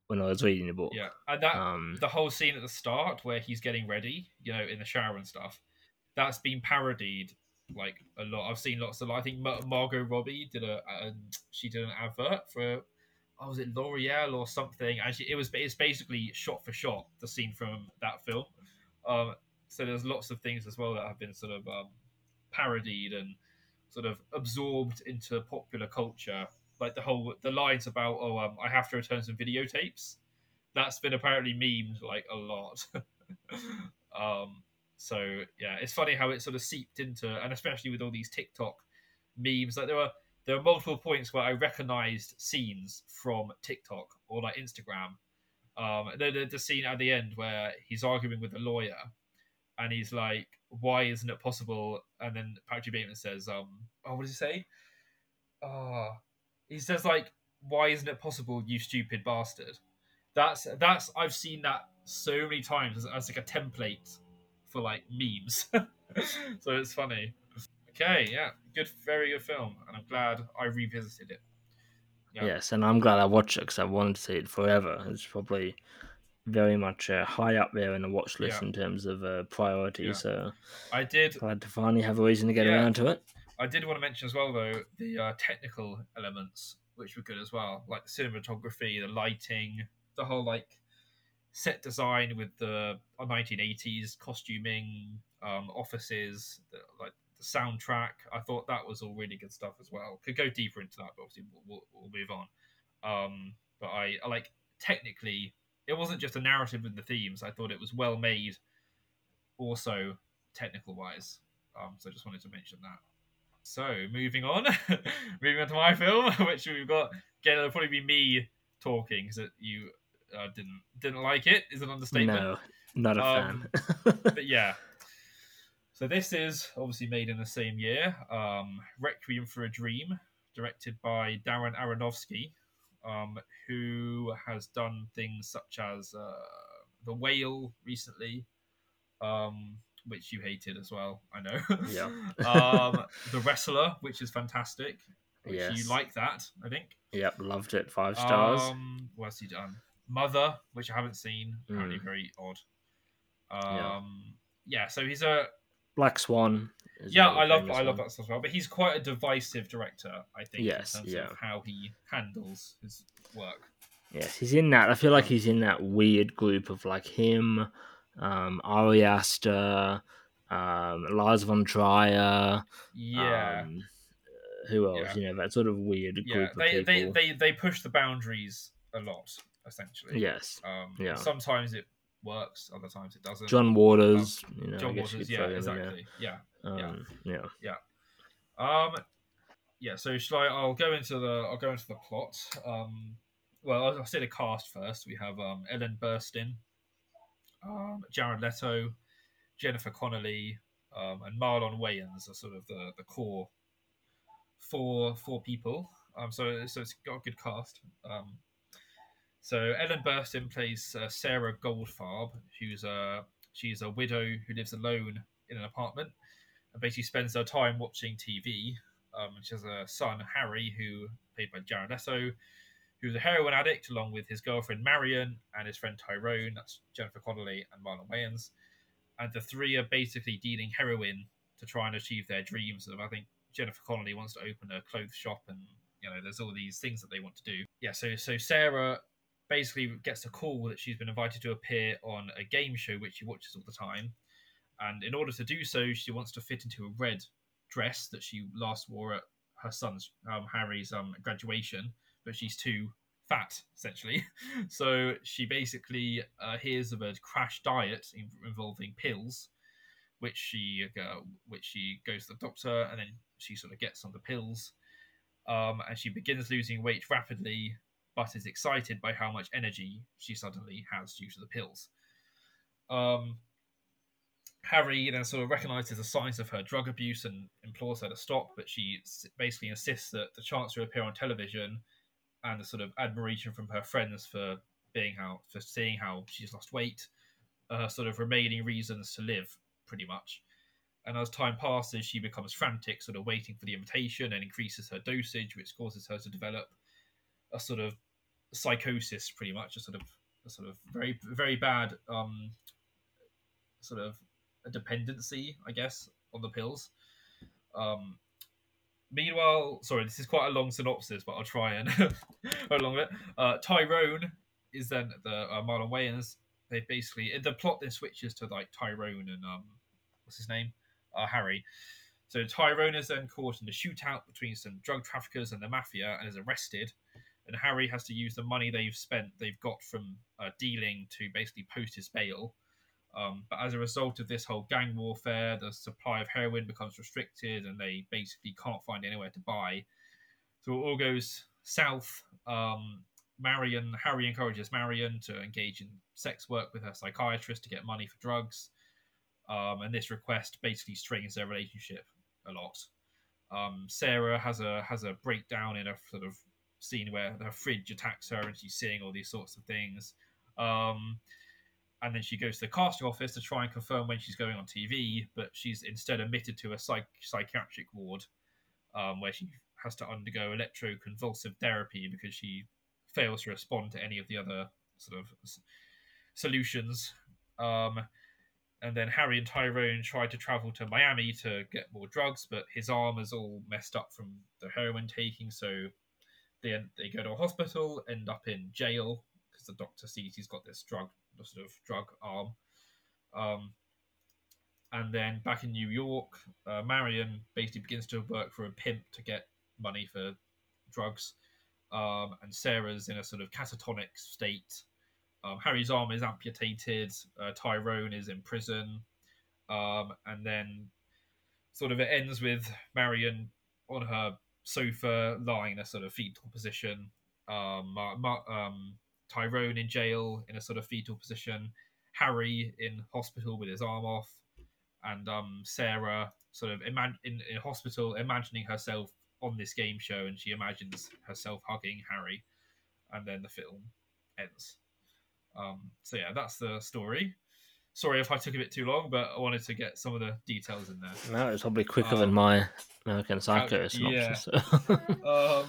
when I was reading the book. Yeah, and that Um, the whole scene at the start where he's getting ready, you know, in the shower and stuff, that's been parodied like a lot. I've seen lots of. I think Mar- Margot Robbie did a, um she did an advert for, oh, was it L'Oreal or something? And she, it was it's basically shot for shot the scene from that film. Um, so there's lots of things as well that have been sort of um, parodied and sort of absorbed into popular culture. Like the whole the lines about oh um, I have to return some videotapes that's been apparently memed like a lot. um, so yeah, it's funny how it sort of seeped into, and especially with all these TikTok memes, like there were there were multiple points where I recognized scenes from TikTok or like Instagram. Um, the, the, the scene at the end where he's arguing with the lawyer, and he's like, "Why isn't it possible?" And then Patrick Bateman says, "Um, oh, what does he say? Oh, he says like, "Why isn't it possible, you stupid bastard?" That's that's I've seen that so many times as, as like a template for like memes. so it's funny. Okay, yeah, good, very good film, and I'm glad I revisited it. Yeah. Yes, and I'm glad I watched it because I wanted to see it forever. It's probably very much uh, high up there in the watch list Yeah. in terms of uh, priority. Yeah. So I did glad to finally have a reason to get around to it. I did want to mention as well, though, the uh, technical elements, which were good as well, like the cinematography, the lighting, the whole like set design with the uh, 1980s costuming, um, offices, the, like the soundtrack. I thought that was all really good stuff as well. Could go deeper into that, but obviously we'll, we'll, we'll move on. Um, but I, I like technically, it wasn't just a narrative with the themes. I thought it was well made, also technical wise. Um, so I just wanted to mention that. So moving on, moving on to my film, which we've got. Again, it'll probably be me talking because you uh, didn't didn't like it. Is an understatement. No, not a Um, fan. But yeah. So this is obviously made in the same year. Um, Requiem for a Dream, directed by Darren Aronofsky, um, who has done things such as uh, The Whale recently, um, which you hated as well. I know. Yeah. um, the Wrestler, which is fantastic. Which Yes. you like that, I think. yep, loved it. Five stars. Um, what else he done? Mother, which I haven't seen. Apparently Mm. very odd. Yeah. Um, yeah. So he's a Black Swan. yeah. I love I love one. that stuff as well. But he's quite a divisive director. I think. Yes, In terms yeah. of how he handles his work. Yes, he's in that. I feel like he's in that weird group of like him, um, Ari Aster, um, Lars von Trier. Yeah. Um, who else? Yeah. You know, that sort of weird yeah. group They, of they they they push the boundaries a lot. Essentially. yes. Um, Yeah. Sometimes it works. Other times it doesn't. John Waters. you know, John Waters. Yeah. throw him in there. Exactly. Yeah. Um, yeah. Yeah. Um, yeah. So shall I? I'll go into the. I'll go into the plot. Um, well, I'll, I'll say the cast first. We have um, Ellen Burstyn, um, Jared Leto, Jennifer Connelly, um, and Marlon Wayans are sort of the the core four four people. Um, so so it's got a good cast. Um, so Ellen Burstyn plays uh, Sarah Goldfarb, who's a she's a widow who lives alone in an apartment and basically spends her time watching TV. Um, she has a son, Harry, who played by Jared Leto, who's a heroin addict, along with his girlfriend Marion and his friend Tyrone. That's Jennifer Connelly and Marlon Wayans, and the three are basically dealing heroin to try and achieve their dreams. Of I think Jennifer Connelly wants to open a clothes shop, and you know, there's all these things that they want to do. Yeah, so so Sarah basically gets a call that she's been invited to appear on a game show which she watches all the time. And in order to do so, she wants to fit into a red dress that she last wore at her son's um, Harry's um, graduation, but she's too fat essentially. so she basically uh, hears of a crash diet involving pills, which she uh, which she goes to the doctor, and then she sort of gets on the pills, um, and she begins losing weight rapidly but is excited by how much energy she suddenly has due to the pills. Um, Harry then sort of recognizes the signs of her drug abuse and implores her to stop, but she basically insists that the chance to appear on television and the sort of admiration from her friends for being how for seeing how she's lost weight are sort of remaining reasons to live, pretty much. And as time passes, she becomes frantic, sort of waiting for the invitation and increases her dosage, which causes her to develop a sort of psychosis, pretty much, a sort of a sort of very very bad um, sort of a dependency, I guess, on the pills. Um, meanwhile, sorry, this is quite a long synopsis, but I'll try and go along with it. Uh, Tyrone is then the uh, Marlon Wayans. They basically the plot then switches to like Tyrone and um, what's his name, uh, Harry. So Tyrone is then caught in a shootout between some drug traffickers and the mafia and is arrested and Harry has to use the money they've spent, they've got from uh, dealing to basically post his bail. Um, but as a result of this whole gang warfare, the supply of heroin becomes restricted, and they basically can't find anywhere to buy. So it all goes south. Um, Marion, Harry encourages Marion to engage in sex work with her psychiatrist to get money for drugs. Um, and this request basically strains their relationship a lot. Um, Sarah has a has a breakdown in a sort of scene where her fridge attacks her and she's seeing all these sorts of things. Um, and then she goes to the casting office to try and confirm when she's going on TV, but she's instead admitted to a psych- psychiatric ward um, where she has to undergo electroconvulsive therapy because she fails to respond to any of the other sort of s- solutions. Um, and then Harry and Tyrone try to travel to Miami to get more drugs, but his arm is all messed up from the heroin taking, so they they go to a hospital, end up in jail because the doctor sees he's got this drug, sort of drug arm. Um, and then back in New York, uh, Marion basically begins to work for a pimp to get money for drugs. Um, and Sarah's in a sort of catatonic state. Um, Harry's arm is amputated. Uh, Tyrone is in prison. Um, and then sort of it ends with Marion on her sofa, lying in a sort of fetal position. Um, um, Tyrone in jail in a sort of fetal position. Harry in hospital with his arm off, and um, Sarah sort of in, in hospital, imagining herself on this game show, and she imagines herself hugging Harry, and then the film ends. Um, so yeah, that's the story sorry if I took a bit too long, but I wanted to get some of the details in there. No, it's probably quicker um, than my American Psycho uh, synopsis. Yeah. um,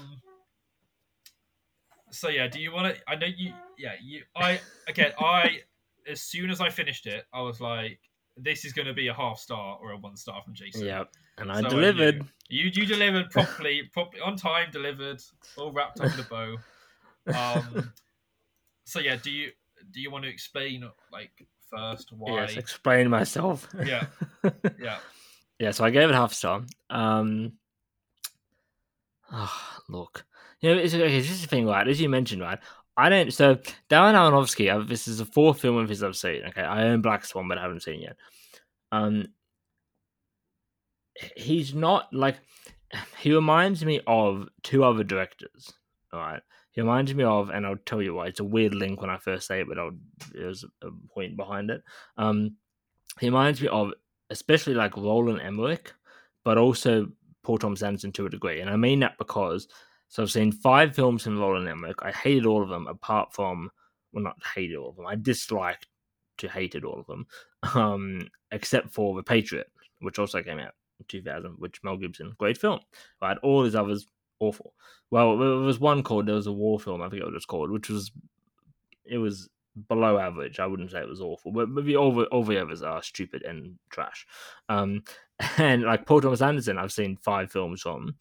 so yeah, do you want to? I know you. Yeah, you. I again. I as soon as I finished it, I was like, "This is going to be a half star or a one star from Jason." Yeah, and I so delivered. I you, you delivered properly, properly on time. Delivered, all wrapped up in a bow. Um. so yeah, do you do you want to explain like first why. Yes, explain myself. Yeah, yeah, yeah. So I gave it half star. Um, oh, look, you know, it's, okay, this is the thing, right? As you mentioned, right? I don't. So Darren Aronofsky, uh, this is the fourth film of his I've seen. Okay, I own Black Swan, but I haven't seen yet. Um, he's not like he reminds me of two other directors. All right, he reminds me of, and I'll tell you why. It's a weird link when I first say it, but I'll, there's a point behind it. Um, he reminds me of, especially like Roland Emmerich, but also Paul Thomas Anderson to a degree. And I mean that because So I've seen five films from Roland Emmerich. I hated all of them, apart from well, not hated all of them. I disliked to hated all of them, um, except for The Patriot, which also came out in 2000, which Mel Gibson, great film. Right, all his others awful. Well, there was one called there was a war film. I forget what was called, which was it was below average. I wouldn't say it was awful, but all the all the others are stupid and trash. Um, and like Paul Thomas Anderson, I've seen five films from,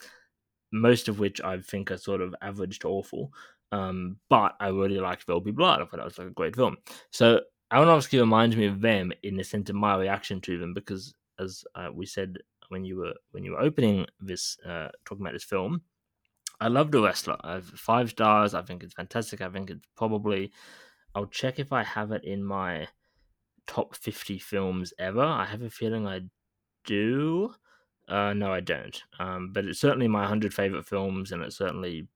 most of which I think are sort of average to awful. Um, but I really liked There'll Be Blood. I thought that was like a great film. So Aronofsky reminds me of them in the sense of my reaction to them because, as uh, we said when you were when you were opening this uh, talking about this film, I love The Wrestler. I have five stars. I think it's fantastic. I think it's probably. I'll check if I have it in my top 50 films ever. I have a feeling I do. Uh, no, I don't. Um, but it's certainly my 100 favorite films, and it's certainly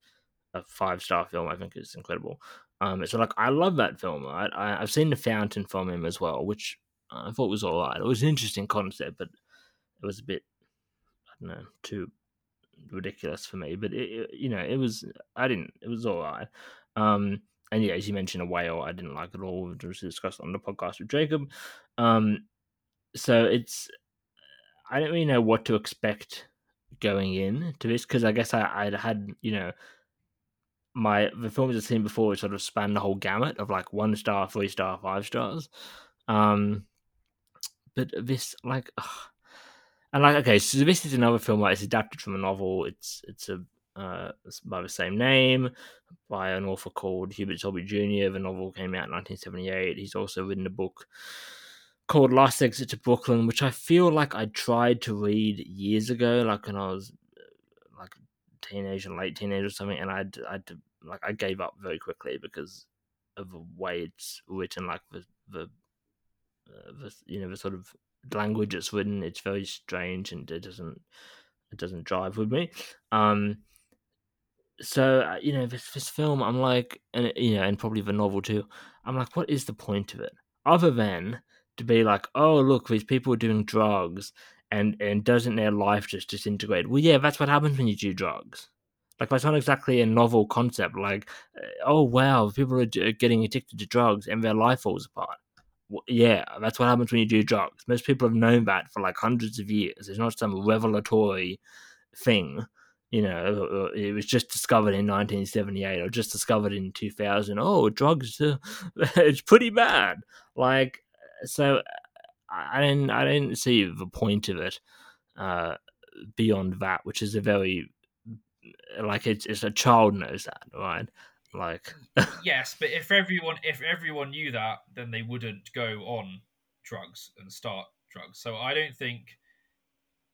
a five star film. I think it's incredible. Um, so like I love that film. Right? I, I've seen The Fountain from him as well, which I thought was all right. It was an interesting concept, but it was a bit I don't know too ridiculous for me. But it, it, you know, it was I didn't. It was all right. Um, and yeah, as you mentioned, a whale I didn't like at all. It was discussed on the podcast with Jacob. Um, so it's I don't really know what to expect going in to this because I guess I I'd had you know my the films I've seen before sort of span the whole gamut of like one star, three star, five stars. Um, but this like. Ugh, and like okay, so this is another film like it's adapted from a novel. It's it's a uh, by the same name by an author called Hubert Selby Jr. The novel came out in 1978. He's also written a book called Last Exit to Brooklyn, which I feel like I tried to read years ago, like when I was like a teenager, late teenager or something, and I'd I'd like I gave up very quickly because of the way it's written, like the the, uh, the you know the sort of language it's written. It's very strange and it doesn't it doesn't drive with me. Um, so uh, you know this this film, I'm like, and you know, and probably the novel too. I'm like, what is the point of it other than to be like, oh look, these people are doing drugs, and and doesn't their life just disintegrate? Well, yeah, that's what happens when you do drugs. Like that's not exactly a novel concept. Like, uh, oh wow, people are getting addicted to drugs and their life falls apart yeah, that's what happens when you do drugs. Most people have known that for like hundreds of years. It's not some revelatory thing. You know, it was just discovered in 1978 or just discovered in 2000. Oh, drugs, uh, it's pretty bad. Like, so I didn't, I didn't see the point of it uh, beyond that, which is a very, like, it's, it's a child knows that, right? Like yes, but if everyone if everyone knew that, then they wouldn't go on drugs and start drugs. So I don't think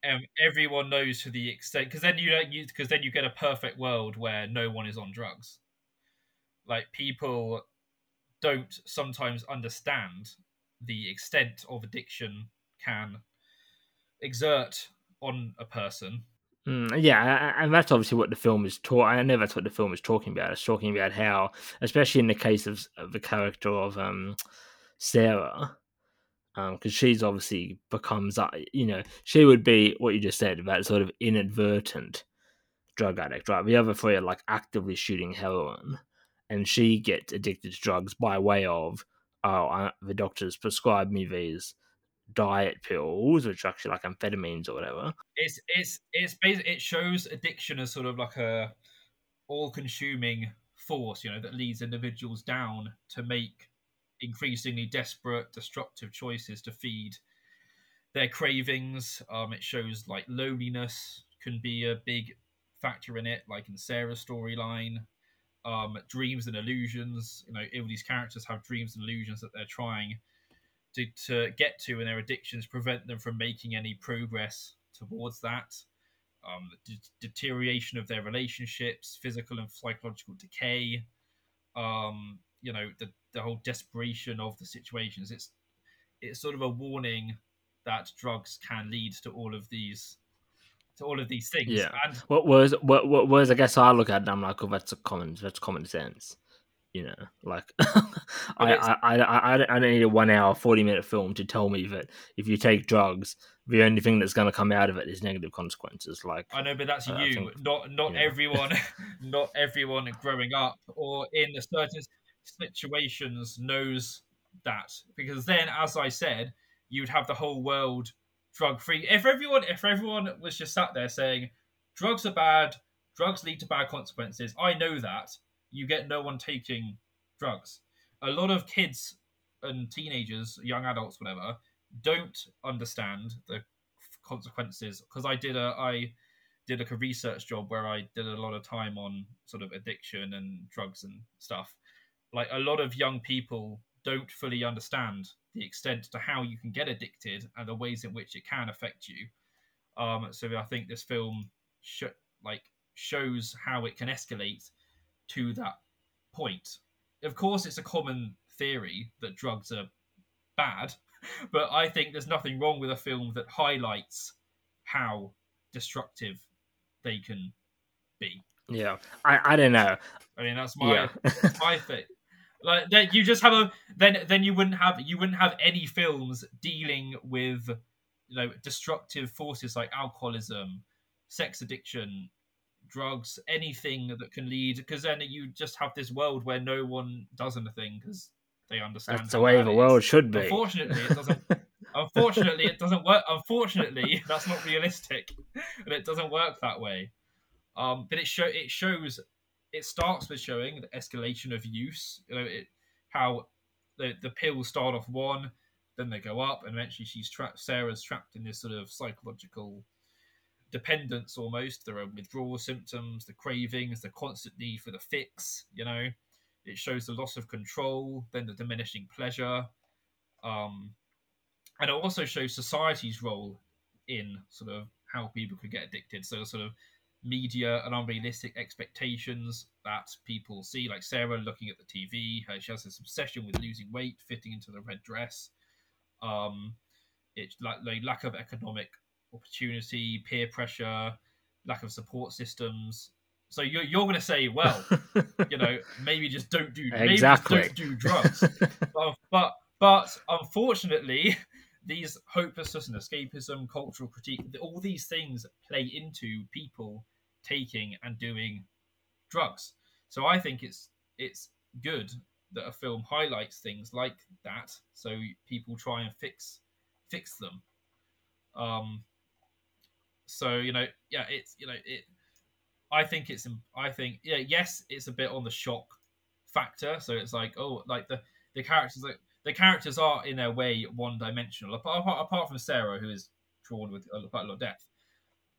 um, everyone knows to the extent because then you don't because then you get a perfect world where no one is on drugs. Like people don't sometimes understand the extent of addiction can exert on a person Mm, yeah, and that's obviously what the film is talking. I know that's what the film is talking about. It's talking about how, especially in the case of, of the character of um, Sarah, because um, she's obviously becomes, uh, you know, she would be what you just said about sort of inadvertent drug addict, right? The other three are like actively shooting heroin, and she gets addicted to drugs by way of, oh, I, the doctors prescribed me these diet pills, which are actually like amphetamines or whatever. It's it's it's basically it shows addiction as sort of like a all-consuming force, you know, that leads individuals down to make increasingly desperate, destructive choices to feed their cravings. Um, it shows like loneliness can be a big factor in it, like in Sarah's storyline. Um, dreams and illusions. You know, all these characters have dreams and illusions that they're trying to, to get to and their addictions prevent them from making any progress towards that. Um, deterioration of their relationships, physical and psychological decay, um, you know, the, the whole desperation of the situations. It's it's sort of a warning that drugs can lead to all of these to all of these things. Yeah. And what was what, what whereas I guess I look at I'm like, oh, that's a common that's common sense. You know, like I, I, I, I, I don't need a one hour, 40 minute film to tell me that if you take drugs, the only thing that's going to come out of it is negative consequences. Like, I know, but that's uh, I you. think, not not know. everyone, not everyone growing up or in a certain situations knows that because then, as I said, you'd have the whole world drug free. If everyone, if everyone was just sat there saying drugs are bad, drugs lead to bad consequences, I know that you get no one taking drugs. A lot of kids and teenagers, young adults, whatever, don't understand the consequences because I did a I did like a research job where I did a lot of time on sort of addiction and drugs and stuff. Like a lot of young people don't fully understand the extent to how you can get addicted and the ways in which it can affect you. Um, so I think this film sh- like shows how it can escalate to that point. Of course, it's a common theory that drugs are bad, but I think there's nothing wrong with a film that highlights how destructive they can be. yeah, I, I don't know. I mean, that's my Yeah. my thing. Like then you just have a then then you wouldn't have you wouldn't have any films dealing with you know destructive forces like alcoholism, sex addiction, drugs, anything that can lead because then you just have this world where no one does anything because they understand. That's the way bad the is. world should be. Unfortunately, it doesn't. Unfortunately, it doesn't work. Unfortunately, that's not realistic, and it doesn't work that way. Um, but it show it shows. It starts with showing the escalation of use. You know, it how the the pills start off one, then they go up, and eventually she's trapped. Sarah's trapped in this sort of psychological dependence almost. There are withdrawal symptoms, the cravings, the constant need for the fix. You know, it shows the loss of control, then the diminishing pleasure. Um, and it also shows society's role in sort of how people could get addicted. So sort of media and unrealistic expectations that people see, like Sarah looking at the TV, her, she has this obsession with losing weight, fitting into the red dress. Um, it's like, like lack of economic opportunity, peer pressure, lack of support systems. So you're, you're going to say, well, you know, maybe just don't do maybe Exactly. just don't do drugs. but, but but unfortunately, these hopelessness and escapism, cultural critique, all these things play into people taking and doing drugs. So I think it's it's good that a film highlights things like that, so people try and fix fix them. Um. So you know, yeah, it's you know it. I think it's I think yeah yes it's a bit on the shock factor. So it's like oh like the the characters like the characters are in their way one dimensional apart, apart, from Sarah who is drawn with quite a lot of depth.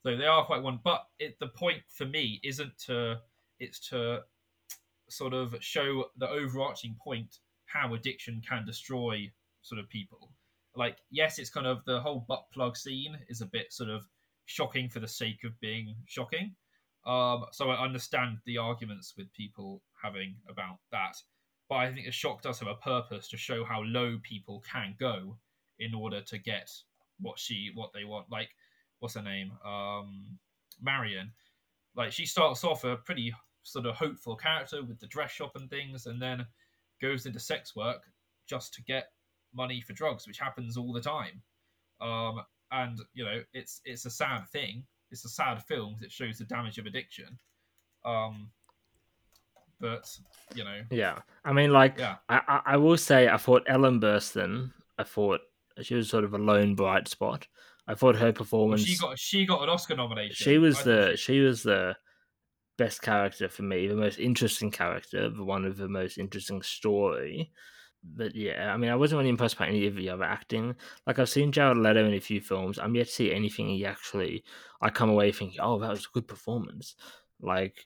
So they are quite one, but it, the point for me isn't to it's to sort of show the overarching point how addiction can destroy sort of people. Like yes, it's kind of the whole butt plug scene is a bit sort of shocking for the sake of being shocking. Um, so I understand the arguments with people having about that, but I think the shock does have a purpose to show how low people can go in order to get what she what they want. Like what's her name, um, Marion. Like she starts off a pretty sort of hopeful character with the dress shop and things, and then goes into sex work just to get money for drugs, which happens all the time. Um, and you know, it's it's a sad thing. It's a sad film 'cause it shows the damage of addiction. Um, but you know, yeah, I mean, like, yeah, I, I, will say, I thought Ellen Burstyn. I thought she was sort of a lone bright spot. I thought her well, performance. she got she got an Oscar nomination. she was I the she- she was the best character for me, the most interesting character, the one with the most interesting story. But yeah, I mean, I wasn't really impressed by any of the other acting. Like I've seen Jared Leto in a few films. I'm yet to see anything he actually. I come away thinking, oh, that was a good performance. Like,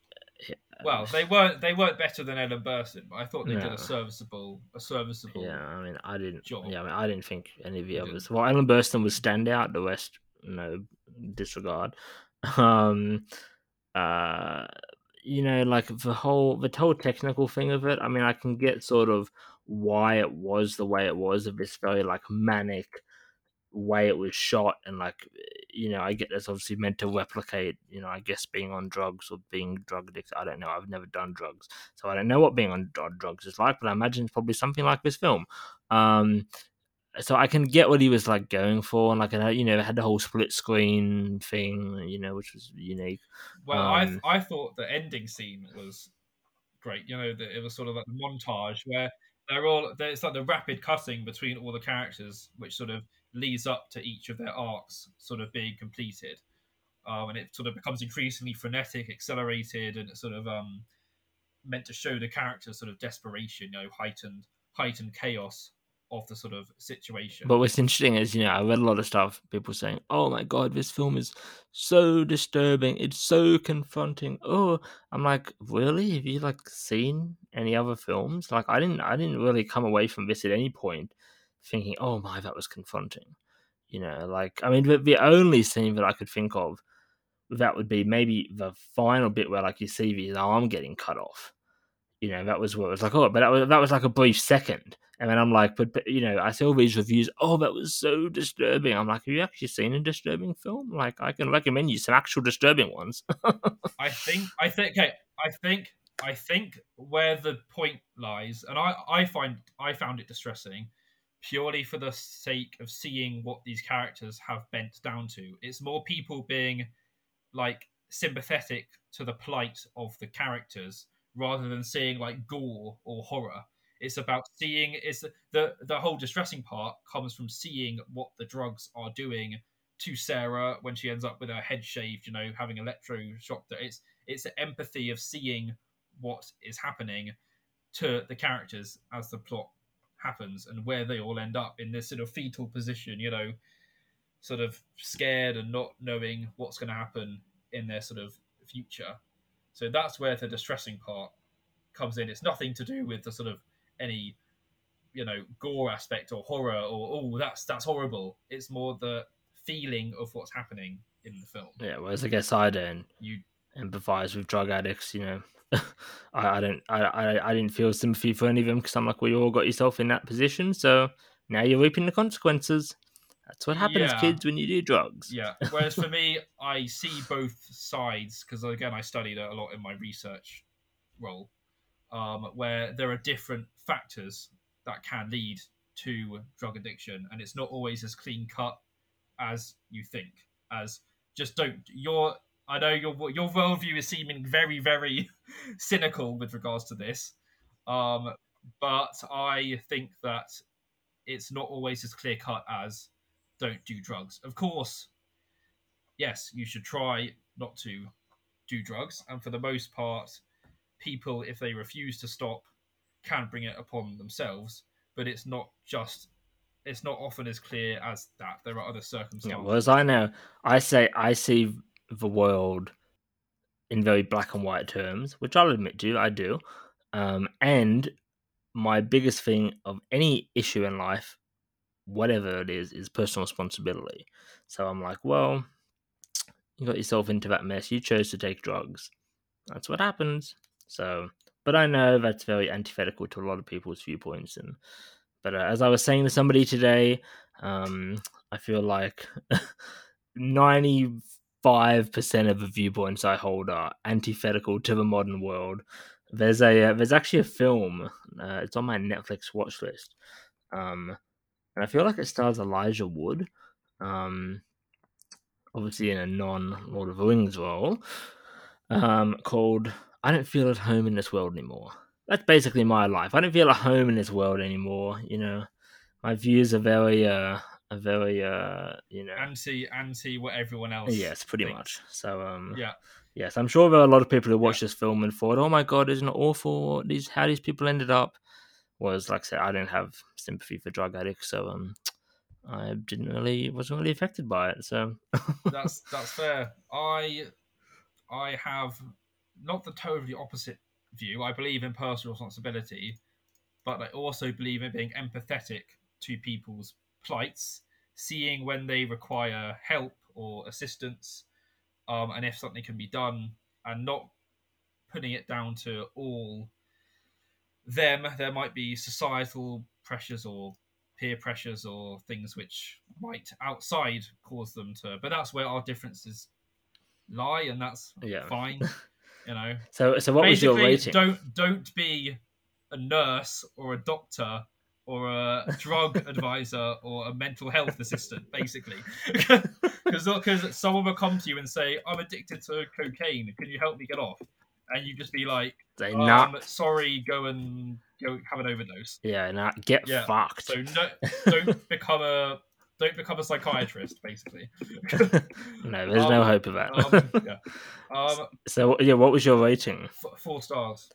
well, they weren't they weren't better than Ellen Burstyn, but I thought they did a serviceable a serviceable. yeah, I mean, I didn't. Job. Yeah, I mean, I didn't think any of the You others. Well, Ellen Burstyn was standout. The rest, no disregard. Um, uh, you know, like the whole the whole technical thing of it. I mean, I can get sort of why it was the way it was of this very like manic way it was shot and like you know, I get that's obviously meant to replicate, you know, I guess being on drugs or being drug addicted. I don't know. I've never done drugs, so I don't know what being on, on drugs is like. But I imagine it's probably something like this film. Um, so I can get what he was like going for, and like you know, had the whole split screen thing, you know, which was unique. Well, um, I I thought the ending scene was great. You know, that it was sort of like a montage where they're all it's like the rapid cutting between all the characters, which sort of leads up to each of their arcs sort of being completed. Um, and it sort of becomes increasingly frenetic, accelerated, and sort of um, meant to show the characters' sort of desperation, you know, heightened heightened chaos of the sort of situation. But what's interesting is, you know, I read a lot of stuff, people saying, "Oh my god, this film is so disturbing. It's so confronting." Oh, I'm like, really? Have you like seen any other films? Like, I didn't, I didn't really come away from this at any point thinking, "Oh my, that was confronting." You know, like, I mean, the, the only scene that I could think of that would be maybe the final bit where, like, you see his arm getting cut off. You know, that was what it was like. Oh, but that was that was like a brief second and then I'm like, but, but, you know, I see all these reviews. Oh, that was so disturbing. I'm like, have you actually seen a disturbing film? Like, I can recommend you some actual disturbing ones. I think, I think, okay, I think, I think where the point lies, and I, I find, I found it distressing, purely for the sake of seeing what these characters have bent down to. It's more people being like sympathetic to the plight of the characters rather than seeing like gore or horror it's about seeing. It's the the whole distressing part comes from seeing what the drugs are doing to Sarah when she ends up with her head shaved. You know, having electroshock. It's it's the empathy of seeing what is happening to the characters as the plot happens and where they all end up in this sort of fetal position. You know, sort of scared and not knowing what's going to happen in their sort of future. So that's where the distressing part comes in. It's nothing to do with the sort of any you know gore aspect or horror or oh that's that's horrible. It's more the feeling of what's happening in the film. Yeah whereas i guess i don't you empathize with drug addicts you know. I, I, don't I, I i didn't feel sympathy for any of them because i'm like well you all got yourself in that position so now you're reaping the consequences that's what happens yeah. kids when you do drugs yeah whereas for me i see both sides because again i studied a lot in my research role um, where there are different factors that can lead to drug addiction, and it's not always as clean cut as you think. As just don't your I know your your worldview is seeming very very cynical with regards to this, um, but I think that it's not always as clear cut as don't do drugs. Of course, yes, you should try not to do drugs, and for the most part, people, if they refuse to stop, can bring it upon themselves. But it's not just it's not often as clear as that. There are other circumstances. Yeah, well, as I know, I say I see the world in very black and white terms, which I'll admit to, I do. Um, and my biggest thing of any issue in life, whatever it is, is personal responsibility. So I'm like, well, you got yourself into that mess. You chose to take drugs. That's what happens. So, but I know that's very antithetical to a lot of people's viewpoints. And but uh, as I was saying to somebody today, um, I feel like ninety five percent of the viewpoints I hold are antithetical to the modern world. There's a uh, there's actually a film. Uh, it's on my Netflix watch list, um, and I feel like it stars Elijah Wood. Um, obviously in a non Lord of the Rings role, um, called I don't feel at home in this world anymore. That's basically my life. I don't feel at home in this world anymore. You know, my views are very, uh, are very, uh, you know, anti, anti what everyone else. Yes, pretty thinks. much. So, um, yeah, yes, I'm sure there are a lot of people who watch yeah. this film and thought, "Oh my god, isn't it awful? These how these people ended up." Was like I said, I didn't have sympathy for drug addicts, so um, I didn't really wasn't really affected by it. So that's that's fair. I I have not the totally opposite view. I believe in personal responsibility, but I also believe in being empathetic to people's plights, seeing when they require help or assistance, um, and if something can be done, and not putting it down to all them. There might be societal pressures or peer pressures or things which might outside cause them to. But that's where our differences lie, and that's Yeah. fine. You know, So, so what was your Basically, rating? Don't don't be a nurse or a doctor or a drug advisor or a mental health assistant, basically, because someone will come to you and say, "I'm addicted to cocaine. Can you help me get off?" And you just be like, um, nah, "Sorry, go and go have an overdose." yeah, nah, get Yeah, fucked. So no, don't become a don't become a psychiatrist, basically. no, there's no um, hope of that. um, yeah. Um, so, yeah, what was your rating? f- four stars.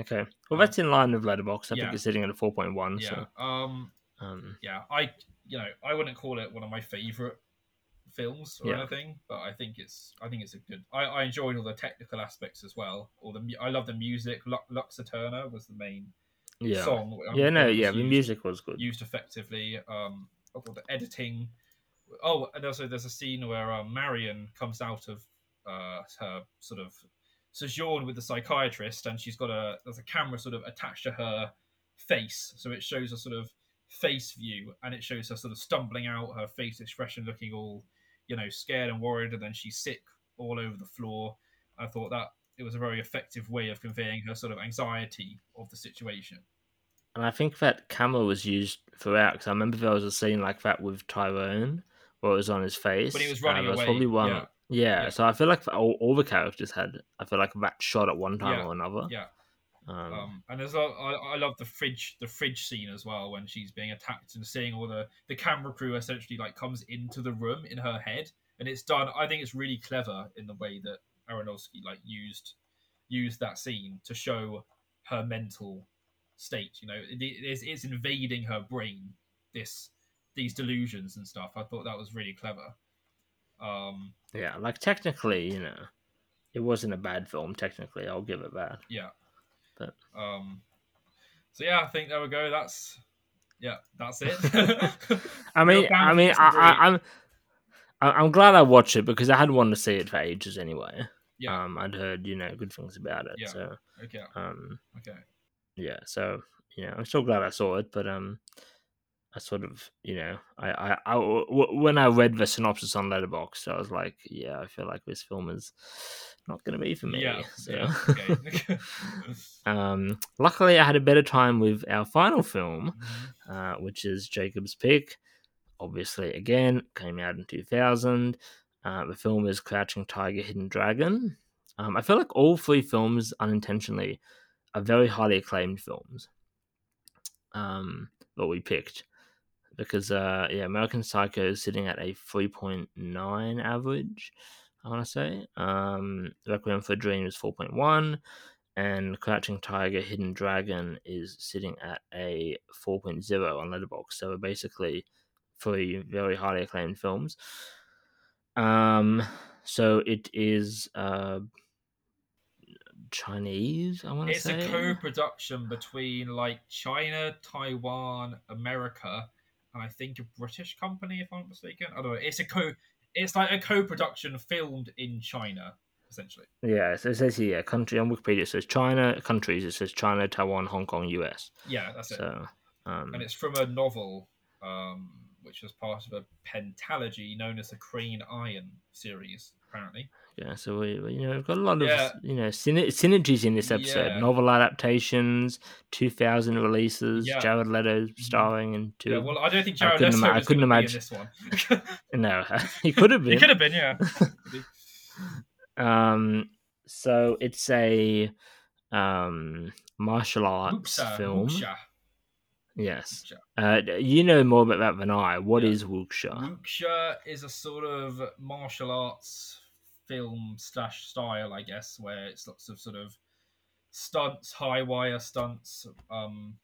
Okay, well, Um, that's in line with Letterboxd. I yeah. think it's sitting at a four point one. Yeah. So, Um. um, yeah, I you know I wouldn't call it one of my favorite films or Yeah. anything, but I think it's I think it's a good. I, I enjoyed all the technical aspects as well. All the I love the music. Lu- Lux Aeterna was the main yeah, song. um, yeah, no, yeah, the music was good. used effectively. Um, I the editing. Oh, and also there's a scene where um, Marion comes out of uh, her sort of sojourn with the psychiatrist, and she's got a there's a camera sort of attached to her face, so it shows a sort of face view, and it shows her sort of stumbling out, her face expression looking all, you know, scared and worried, and then she's sick all over the floor. I thought that it was a very effective way of conveying her sort of anxiety of the situation. And I think that camera was used throughout because I remember there was a scene like that with Tyrone where it was on his face. When he was Uh, running there was away, probably one. yeah. Yeah. Yeah. so I feel like all, all the characters had. I feel like that shot at one time Yeah, or another. Yeah. Um, Um, and there's a, I, I love the fridge the fridge scene as well when she's being attacked and seeing all the the camera crew essentially like comes into the room in her head and it's done I think it's really clever in the way that Aronofsky like used used that scene to show her mental state you know it, it's, it's invading her brain this these delusions and stuff I thought that was really clever um yeah, like technically, you know, it wasn't a bad film. Technically, I'll give it that. yeah But- um so yeah I think there we go that's yeah that's it I mean, I mean, I. I, I'm, I'm glad I watched it because I had wanted to see it for ages anyway. Yeah. Um, I'd heard you know good things about it. Yeah. So, okay um, okay yeah. So you know, I'm still glad I saw it, but um, I sort of, you know, I, I, I w- when I read the synopsis on Letterboxd, I was like, yeah, I feel like this film is not going to be for me. Yeah, so. yeah, okay. um, luckily, I had a better time with our final film, Mhm. uh, which is Jacob's Pick. Obviously, again, came out in 2000. Uh, the film is Crouching Tiger, Hidden Dragon. Um, I feel like all three films, unintentionally, are very highly acclaimed films um, that we picked. Because, uh, yeah, American Psycho is sitting at a 3.9 average, I want to say. Um, Requiem for a Dream is 4.1 and Crouching Tiger, Hidden Dragon is sitting at a 4.0 on Letterboxd. So we're basically three very highly acclaimed films. Um, so it is uh Chinese. I want to say it's a co-production between like China, Taiwan, America, and I think a British company, if I'm not mistaken. I don't know. It's a co. It's like a co-production filmed in China, essentially. Yeah, so it says here country on Wikipedia. It says China countries. It says China, Taiwan, Hong Kong, US. Yeah, that's it. So, um, And it's from a novel, um, which was part of a pentalogy known as the Crane Iron series, apparently. Yeah, so we, we- you know we've got a lot of Yeah. you know syner- synergies in this episode. Yeah. Novel adaptations, two thousand releases, Yeah. Jared Leto starring in two. Yeah, well, I don't think I Jared couldn't Leto ima- I couldn't going to be in imagine- this one. no, he could have been. he could have been, yeah. Um, so it's a um martial arts Wuxia, film. Wuxia, Yes. Wuxia. Uh, you know more about that than I. What Yeah. is wuxia? Wuxia is a sort of martial arts film slash style, I guess, where it's lots of sort of stunts, high wire stunts. Um,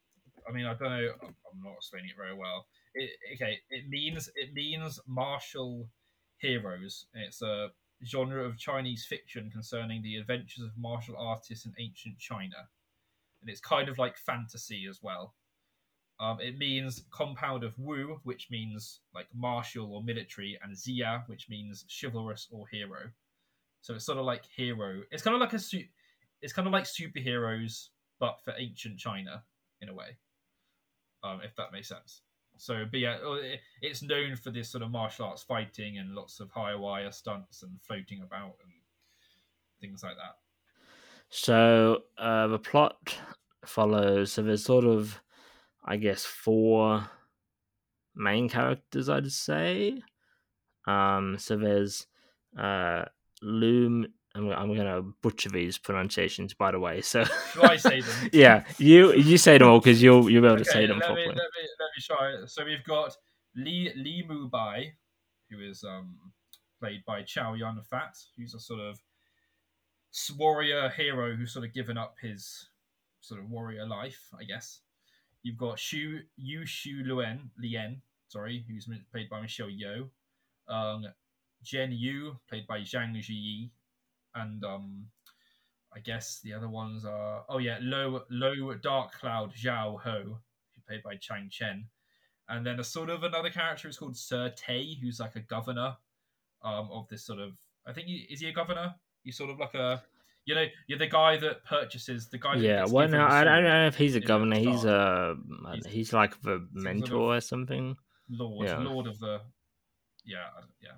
I mean, I don't know. I'm not explaining it very well. It, okay, it means it means martial heroes. It's a genre of Chinese fiction concerning the adventures of martial artists in ancient China, and it's kind of like fantasy as well. Um, it means compound of Wu, which means like martial or military, and Xia, which means chivalrous or hero. So it's sort of like hero. It's kind of like a suit. It's kind of like superheroes, but for ancient China in a way. Um, if that makes sense. So, but yeah, oh, it's known for this sort of martial arts fighting and lots of high wire stunts and floating about and things like that. So uh, the plot follows. So there's sort of, I guess, four main characters. I'd say. Um, so there's uh, Loom. I'm, I'm gonna butcher these pronunciations, by the way. So Shall I say them? yeah, you you say them all because you'll you'll be able to say them let properly. Me, let, me, let me try. it. So we've got Li Li Mu Bai, who is um, played by Chow Yun Fat, who's a sort of warrior hero who's sort of given up his sort of warrior life, I guess. You've got Shu Yu Shu Luen Lien, sorry, who's played by Michelle Yeoh. Um, Jen Yu, played by Zhang Ziyi, and um, I guess the other ones are oh yeah, Low Low Dark Cloud Zhao Ho, played by Chang Chen, and then a sort of another character is called Sir Te, who's like a governor um, of this sort of. I think he, is he a governor? He's sort of like a, you know, you're the guy that purchases the guy. Yeah, well, no, I don't know if he's a governor. He's a He's- he's like the sort of- mentor or something. Lord, yeah. Lord of the, yeah, yeah.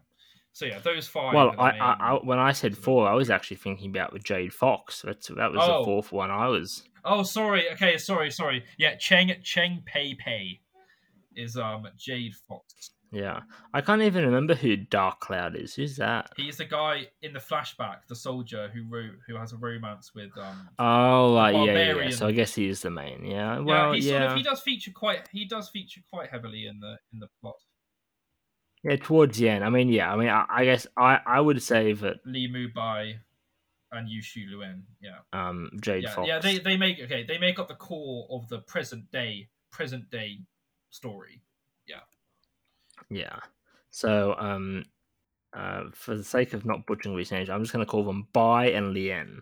So yeah, those five. Well, I, main- I, I when I said four, I was actually thinking about the Jade Fox. That's that was Oh. the fourth one. I was Oh, sorry. Okay, sorry, sorry. Yeah, Cheng Cheng Pei Pei is um Jade Fox. yeah. I can't even remember who Dark Cloud is. Who's that? He's the guy in the flashback, the soldier who wrote, who has a romance with um. Oh, like yeah, yeah, yeah. So I guess he is the main. Yeah. yeah, Well, he yeah. sort of he does feature quite he does feature quite heavily in the in the plot. Yeah, towards the end. I mean, yeah. I mean, I, I guess I, I would say that Li Mu Bai and Yu Shu Luen. Yeah. um Jade yeah, Fox. yeah, they, they make okay, they make up the core of the present day present day story. Yeah. Yeah. So, um, uh, for the sake of not butchering these names, I'm just going to call them Bai and Lien.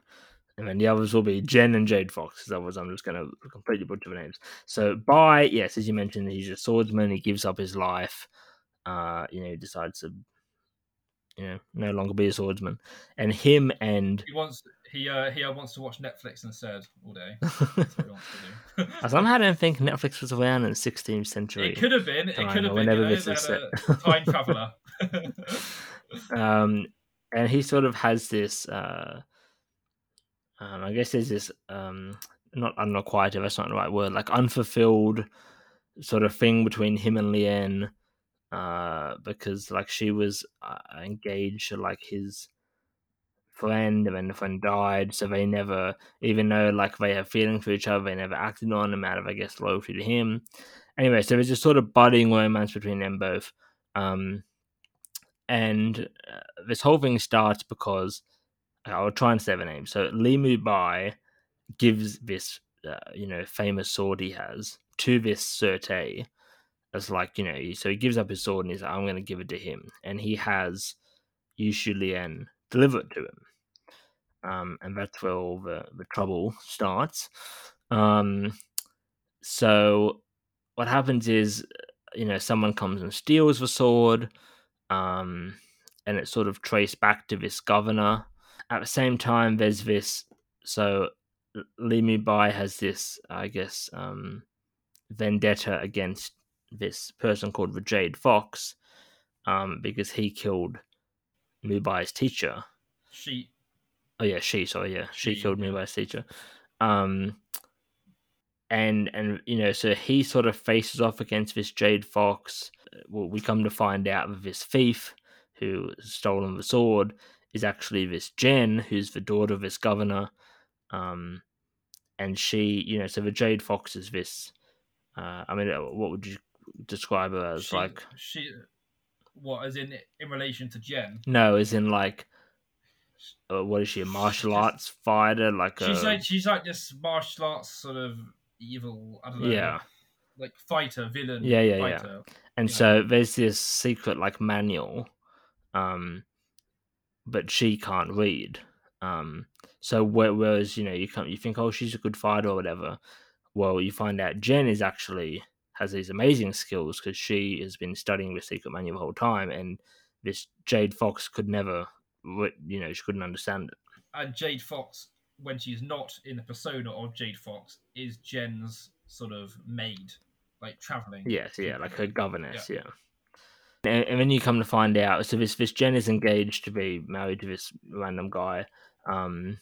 And then the others will be Jen and Jade Fox, because otherwise I'm just going to completely butcher the names. So, Bai, yes, as you mentioned, he's a swordsman. He gives up his life. Uh, you know, decides to, you know, no longer be a swordsman. And him and. He wants he uh he uh, wants to watch Netflix instead all day. That's what he wants to do. I somehow don't think Netflix was around in the 16th century. It could have been. It could have been. whenever you know, this they is had a set. time traveler. um, and he sort of has this. Uh, um, I guess there's this um, not unrequited. That's not the right word. Like unfulfilled sort of thing between him and Lien, uh, because like she was uh, engaged to like his friend, and then the friend died, so they never, even though like they have feelings for each other, they never acted on them out of I guess loyalty to him. Anyway, so there's a sort of budding romance between them both. Um, and uh, this whole thing starts because I'll try and say the name. So Li Mu Bai gives this, uh, you know, famous sword he has to this Sir Te as like, you know, so he gives up his sword and he's like, I'm going to give it to him, and he has Yu Shu Lien deliver it to him. Um, and that's where all the, the trouble starts. Um, so what happens is, you know, someone comes and steals the sword, um, and it's sort of traced back to this governor. At the same time, there's this. So Li Mu Bai has this, I guess, um, vendetta against this person called the Jade Fox, um, because he killed Mubai's teacher. she Oh yeah, she. Sorry, yeah, she, She, killed Mubai's teacher. Um, and and you know, so he sort of faces off against this Jade Fox. Well, we come to find out that this thief who stolen the sword is actually this Jen, who's the daughter of this governor. Um, and she, you know, so the Jade Fox is this. Uh, I mean, uh, what would you describe her as? she, like, she what as in in relation to Jen. no, as in like, uh, what is she? A martial Just- arts fighter? Like, She's a, like she's like this martial arts sort of evil. I don't know. yeah. Like fighter villain. Yeah, yeah, yeah. and so there's this secret like manual um but she can't read um so whereas you know you come you think oh she's a good fighter or whatever well you find out jen is actually has these amazing skills because she has been studying with secret manual the whole time and this jade fox could never you know she couldn't understand it and Jade Fox, when she's not in the persona of Jade Fox, is Jen's sort of maid. like traveling. Yes, yeah, like her governess, Yeah. yeah. And, and then you come to find out, so this this Jen is engaged to be married to this random guy, um,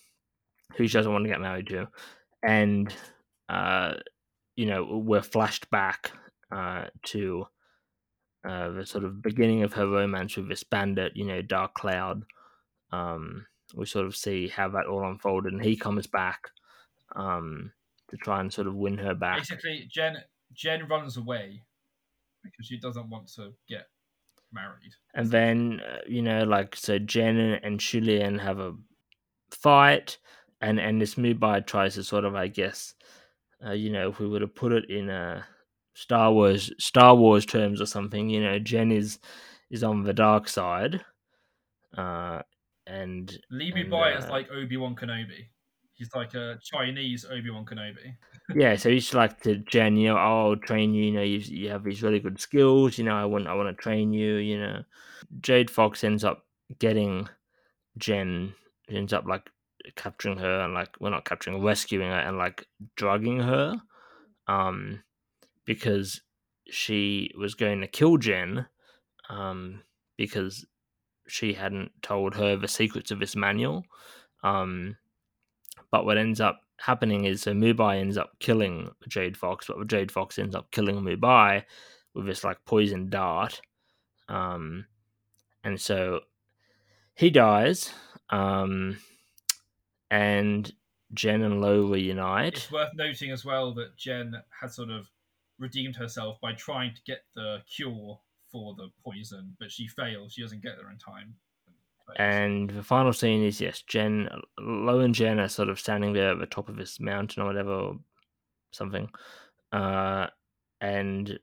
who she doesn't want to get married to, and uh, you know, we're flashed back uh to uh the sort of beginning of her romance with this bandit, you know, Dark Cloud. Um, we sort of see how that all unfolded, and he comes back, um, to try and sort of win her back. Basically, Jen Jen runs away because she doesn't want to get married. And then, uh, you know, like, so Jen and, and Julian have a fight, and, and this Mubai tries to sort of, I guess, uh, you know, if we were to put it in a Star Wars Star Wars terms or something, you know, Jen is is on the dark side, uh, and and, Bai is uh, like Obi Wan Kenobi. He's like a Chinese Obi Wan Kenobi. yeah, so he's like to Jen, you know, oh, I'll train you. You know, you you have these really good skills. You know, I want I want to train you. You know, Jade Fox ends up getting Jen. Ends up like capturing her and like well, not capturing, rescuing her and like drugging her, um, because she was going to kill Jen, um, because she hadn't told her the secrets of this manual, um. But what ends up happening is so Mubai ends up killing Jade Fox, but Jade Fox ends up killing Mubai with this like poison dart. Um, and so he dies. Um, and Jen and Lo reunite. It's worth noting as well that Jen had sort of redeemed herself by trying to get the cure for the poison, but she fails. She doesn't get there in time. And the final scene is yes, Jen, Lo and Jen are sort of standing there at the top of this mountain or whatever, or something. Uh, and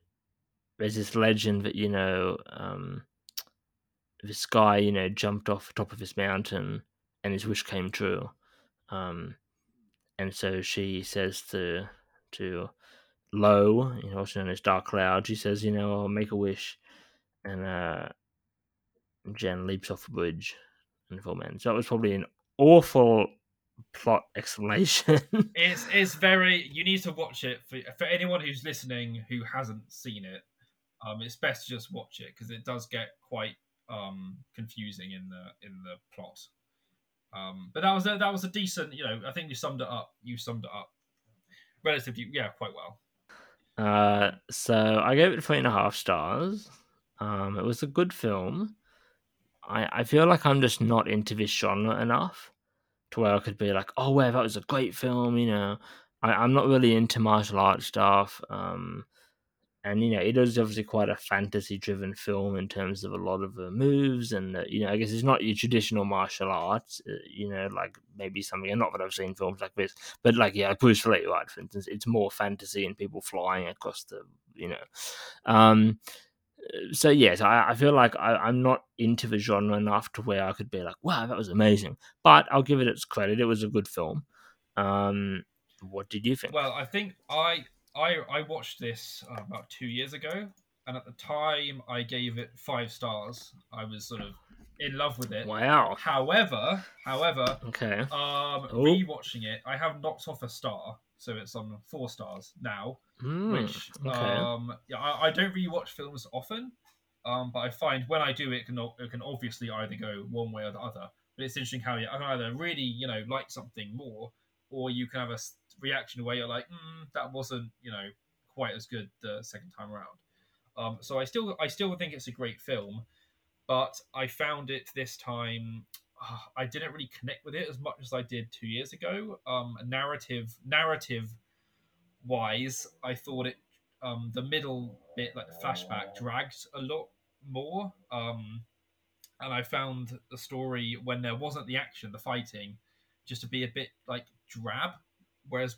there's this legend that you know, um, this guy, you know, jumped off the top of this mountain, and his wish came true. Um, and so she says to to Lo, you know, also known as Dark Cloud, she says, you know, I'll make a wish, and uh, Jen leaps off the bridge and the film. So that was probably an awful plot explanation. It's it's very. You need to watch it for for anyone who's listening who hasn't seen it. Um, it's best to just watch it because it does get quite um confusing in the in the plot. Um, but that was a, that was a decent. You know, I think you summed it up. You summed it up relatively, yeah, quite well. uh, so I gave it three and a half stars. Um, it was a good film. I, I feel like I'm just not into this genre enough to where I could be like, oh, well, that was a great film, you know. I, I'm not really into martial arts stuff. Um, and, you know, it is obviously quite a fantasy driven film in terms of a lot of the moves. And, you know, I guess it's not your traditional martial arts, uh, you know, like maybe something, not that I've seen films like this, but like, yeah, Bruce Lee, right, for instance, it's more fantasy and people flying across the, you know. Um, so yes, I, I feel like I, I'm not into the genre enough to where I could be like, wow, that was amazing. But I'll give it its credit; it was a good film. Um, what did you think? Well, I think I I I watched this uh, about two years ago, and at the time I gave it five stars. I was sort of in love with it. wow. However, however, Okay. um, Oh. rewatching it, I have knocked off a star, so it's on four stars now. Hmm, Which okay. um, yeah, I, I don't rewatch films often, um, but I find when I do, it can it can obviously either go one way or the other. But it's interesting how you I can either really you know like something more, or you can have a reaction where you're like, mm, that wasn't you know quite as good the second time around. Um, so I still I still think it's a great film, but I found it this time. ah, I didn't really connect with it as much as I did two years ago. Um, narrative narrative wise, I thought it um, the middle bit, like the flashback, dragged a lot more. Um, and I found the story when there wasn't the action, the fighting, just to be a bit like drab. Whereas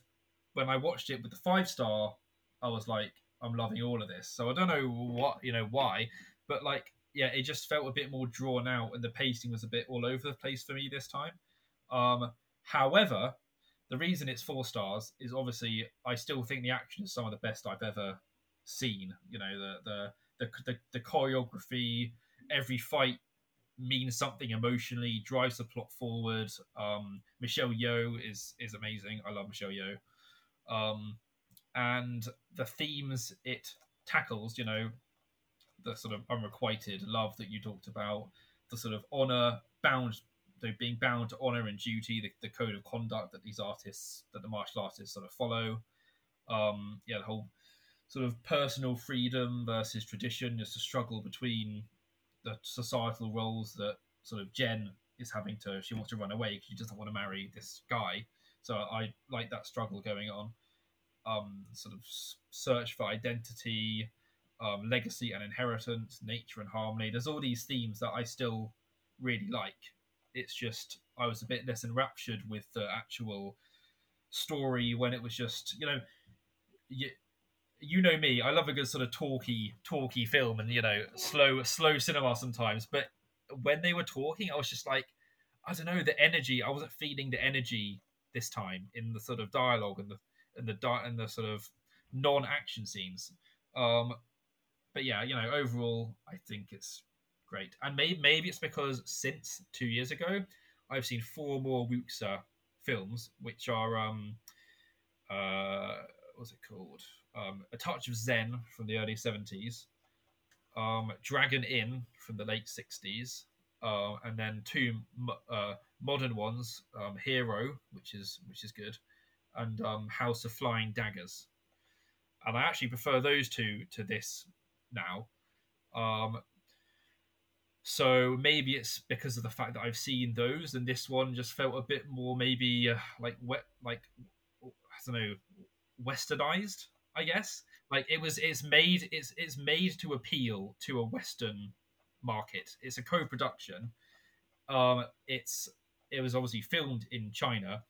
when I watched it with the five star, I was like, I'm loving all of this. So I don't know what you know why, but like yeah, it just felt a bit more drawn out, and the pacing was a bit all over the place for me this time. Um, however, the reason it's four stars is obviously I still think the action is some of the best I've ever seen. You know, the the the the, the choreography, every fight means something emotionally, drives the plot forward. Um, Michelle Yeoh is is amazing. I love Michelle Yeoh. Um, and the themes it tackles, you know, the sort of unrequited love that you talked about, the sort of honor bound, they being bound to honor and duty, the, the code of conduct that these artists, that the martial artists sort of follow. Um, yeah, the whole sort of personal freedom versus tradition, just a struggle between the societal roles that sort of Jen is having to. She wants to run away because she doesn't want to marry this guy. So I like that struggle going on. Um, sort of search for identity, um, legacy and inheritance, nature and harmony. There's all these themes that I still really like. It's just I was a bit less enraptured with the actual story when it was just you know you, you know me i love a good sort of talky talky film and you know slow slow cinema sometimes but when they were talking i was just like i don't know the energy i wasn't feeling the energy this time in the sort of dialogue and the and the di- and the sort of non-action scenes. Um but yeah you know overall i think it's great. And maybe maybe it's because since two years ago i've seen four more wuxia films which are um uh what's it called um, A Touch of Zen from the early 70s, um, Dragon Inn from the late 60s, uh, and then two uh, modern ones, um, Hero, which is which is good, and um, House of Flying Daggers. And I actually prefer those two to this now. Um, so maybe it's because of the fact that I've seen those, and this one just felt a bit more maybe uh, like wet, like I don't know, westernized I guess. Like it was, it's made, it's it's made to appeal to a Western market. It's a co-production. Um, it's it was obviously filmed in China,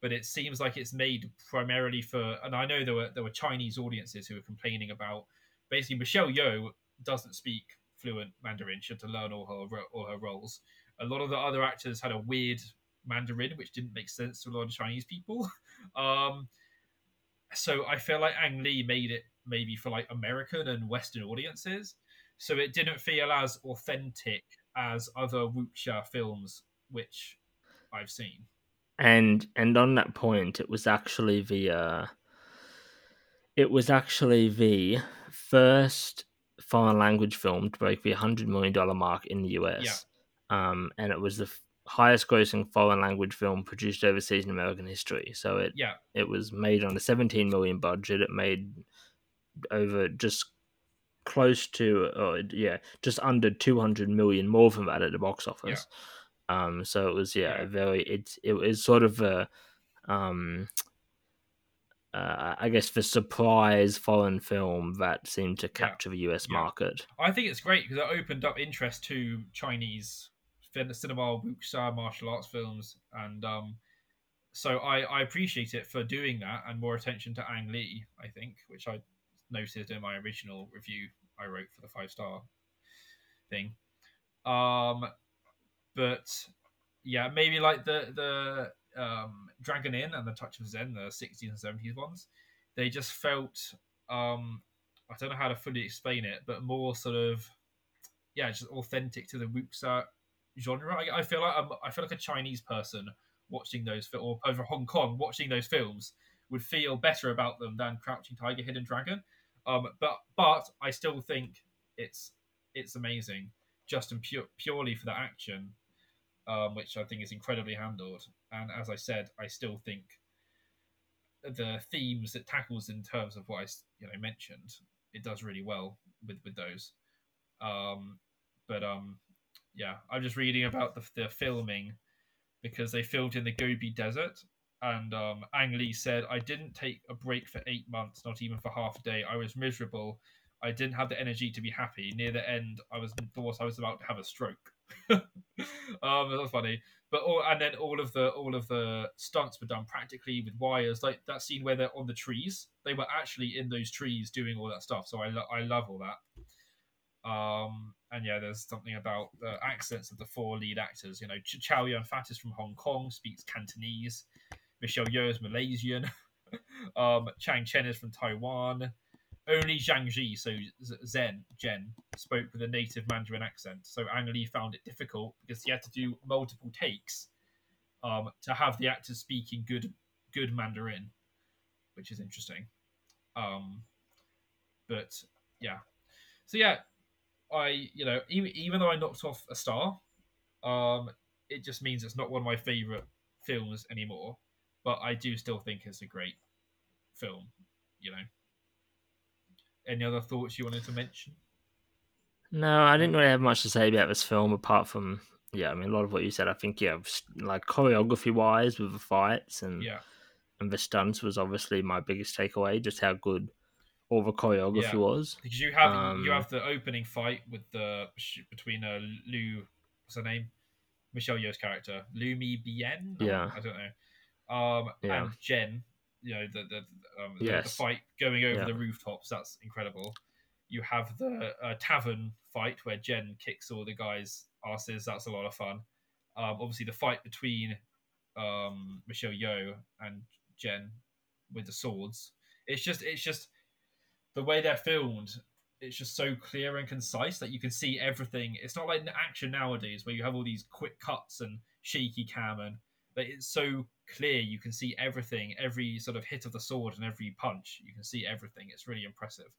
but it seems like it's made primarily for. And I know there were there were Chinese audiences who were complaining about basically Michelle Yeoh doesn't speak fluent Mandarin. She had to learn all her all her roles. A lot of the other actors had a weird Mandarin, which didn't make sense to a lot of Chinese people. Um, so I feel like Ang Lee made it maybe for like American and Western audiences, so it didn't feel as authentic as other wuxia films which I've seen. And and on that point, it was actually the uh, it was actually the first foreign language film to break the hundred million dollar mark in the US. Yeah. Um, and it was the highest grossing foreign language film produced overseas in American history. So it yeah. it was made on a 17 million budget. It made over just close to uh, yeah, just under 200 million more than that at the box office. Yeah. Um so it was yeah, yeah. very it's it was sort of a um uh, I guess the surprise foreign film that seemed to capture yeah. the US market. I think it's great because it opened up interest to Chinese cinema, wuxia, martial arts films, and um, so I, I appreciate it for doing that and more attention to Ang Lee. I think, which I noted in my original review I wrote for the five star thing. Um, but yeah, maybe like the the um, Dragon Inn and the Touch of Zen, the 60s and 70s ones, they just felt um, I don't know how to fully explain it, but more sort of yeah, just authentic to the wuxia genre. I, I feel like I'm, I feel like a Chinese person watching those or over Hong Kong watching those films would feel better about them than Crouching Tiger, Hidden Dragon. Um, but but I still think it's it's amazing, just and pure, purely for the action, um, which I think is incredibly handled. And as I said, I still think the themes it tackles in terms of what I you know mentioned, it does really well with with those. Um, but um, yeah, I'm just reading about the, the filming because they filmed in the Gobi Desert. And um, Ang Lee said, I didn't take a break for eight months, not even for half a day. I was miserable. I didn't have the energy to be happy. Near the end, I was thought I was about to have a stroke. um, that's funny. But all, and then all of the all of the stunts were done practically with wires. Like that scene where they're on the trees, they were actually in those trees doing all that stuff. So I lo- I love all that. Um, and yeah, there's something about the accents of the four lead actors. You know, Ch- Chow Yun Fat is from Hong Kong, speaks Cantonese. Michelle Yeoh is Malaysian. um, Chang Chen is from Taiwan. Only Zhang Ziyi, so Zen, Jen, spoke with a native Mandarin accent. So Ang Lee found it difficult because he had to do multiple takes um, to have the actors speaking good good Mandarin, which is interesting. Um, but yeah, so yeah, I you know even even though I knocked off a star, um, it just means it's not one of my favorite films anymore. But I do still think it's a great film. You know. Any other thoughts you wanted to mention? No, I didn't really have much to say about this film apart from yeah, I mean a lot of what you said. I think yeah, like choreography wise with the fights and Yeah, and the stunts was obviously my biggest takeaway. Just how good all the choreography Yeah. was. because you have Um, you have the opening fight with the between uh, Lou, what's her name, Michelle Yeoh's character, Lumi Bien. Yeah. I don't know. Um, Yeah. and Jen, you know the the um, the, the Yes. fight going over Yeah. the rooftops. That's incredible. You have the uh, tavern fight where Jen kicks all the guys' asses. That's a lot of fun. Um, obviously, the fight between um, Michelle Yeoh and Jen with the swords. It's just it's just the way they're filmed. It's just so clear and concise that you can see everything. It's not like action nowadays where you have all these quick cuts and shaky cam and but it's so clear you can see everything, every sort of hit of the sword and every punch. You can see everything. It's really impressive.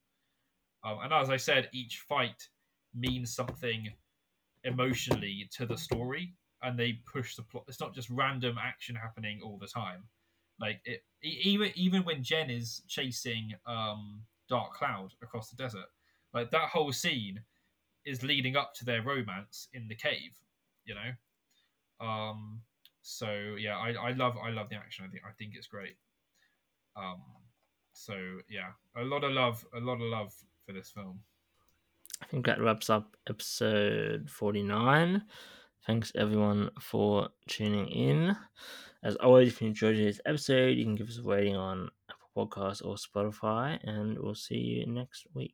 Um, and as I said, each fight means something emotionally to the story, and they push the plot. It's not just random action happening all the time. Like it, even even when Jen is chasing um, Dark Cloud across the desert, like that whole scene is leading up to their romance in the cave. You know, um, so yeah, I, I love I love the action. I think I think it's great. Um, so yeah, a lot of love, a lot of love for this film. I think that wraps up episode 49. Thanks everyone for tuning in. As always, if you enjoyed today's episode, you can give us a rating on Apple Podcasts or Spotify, and we'll see you next week.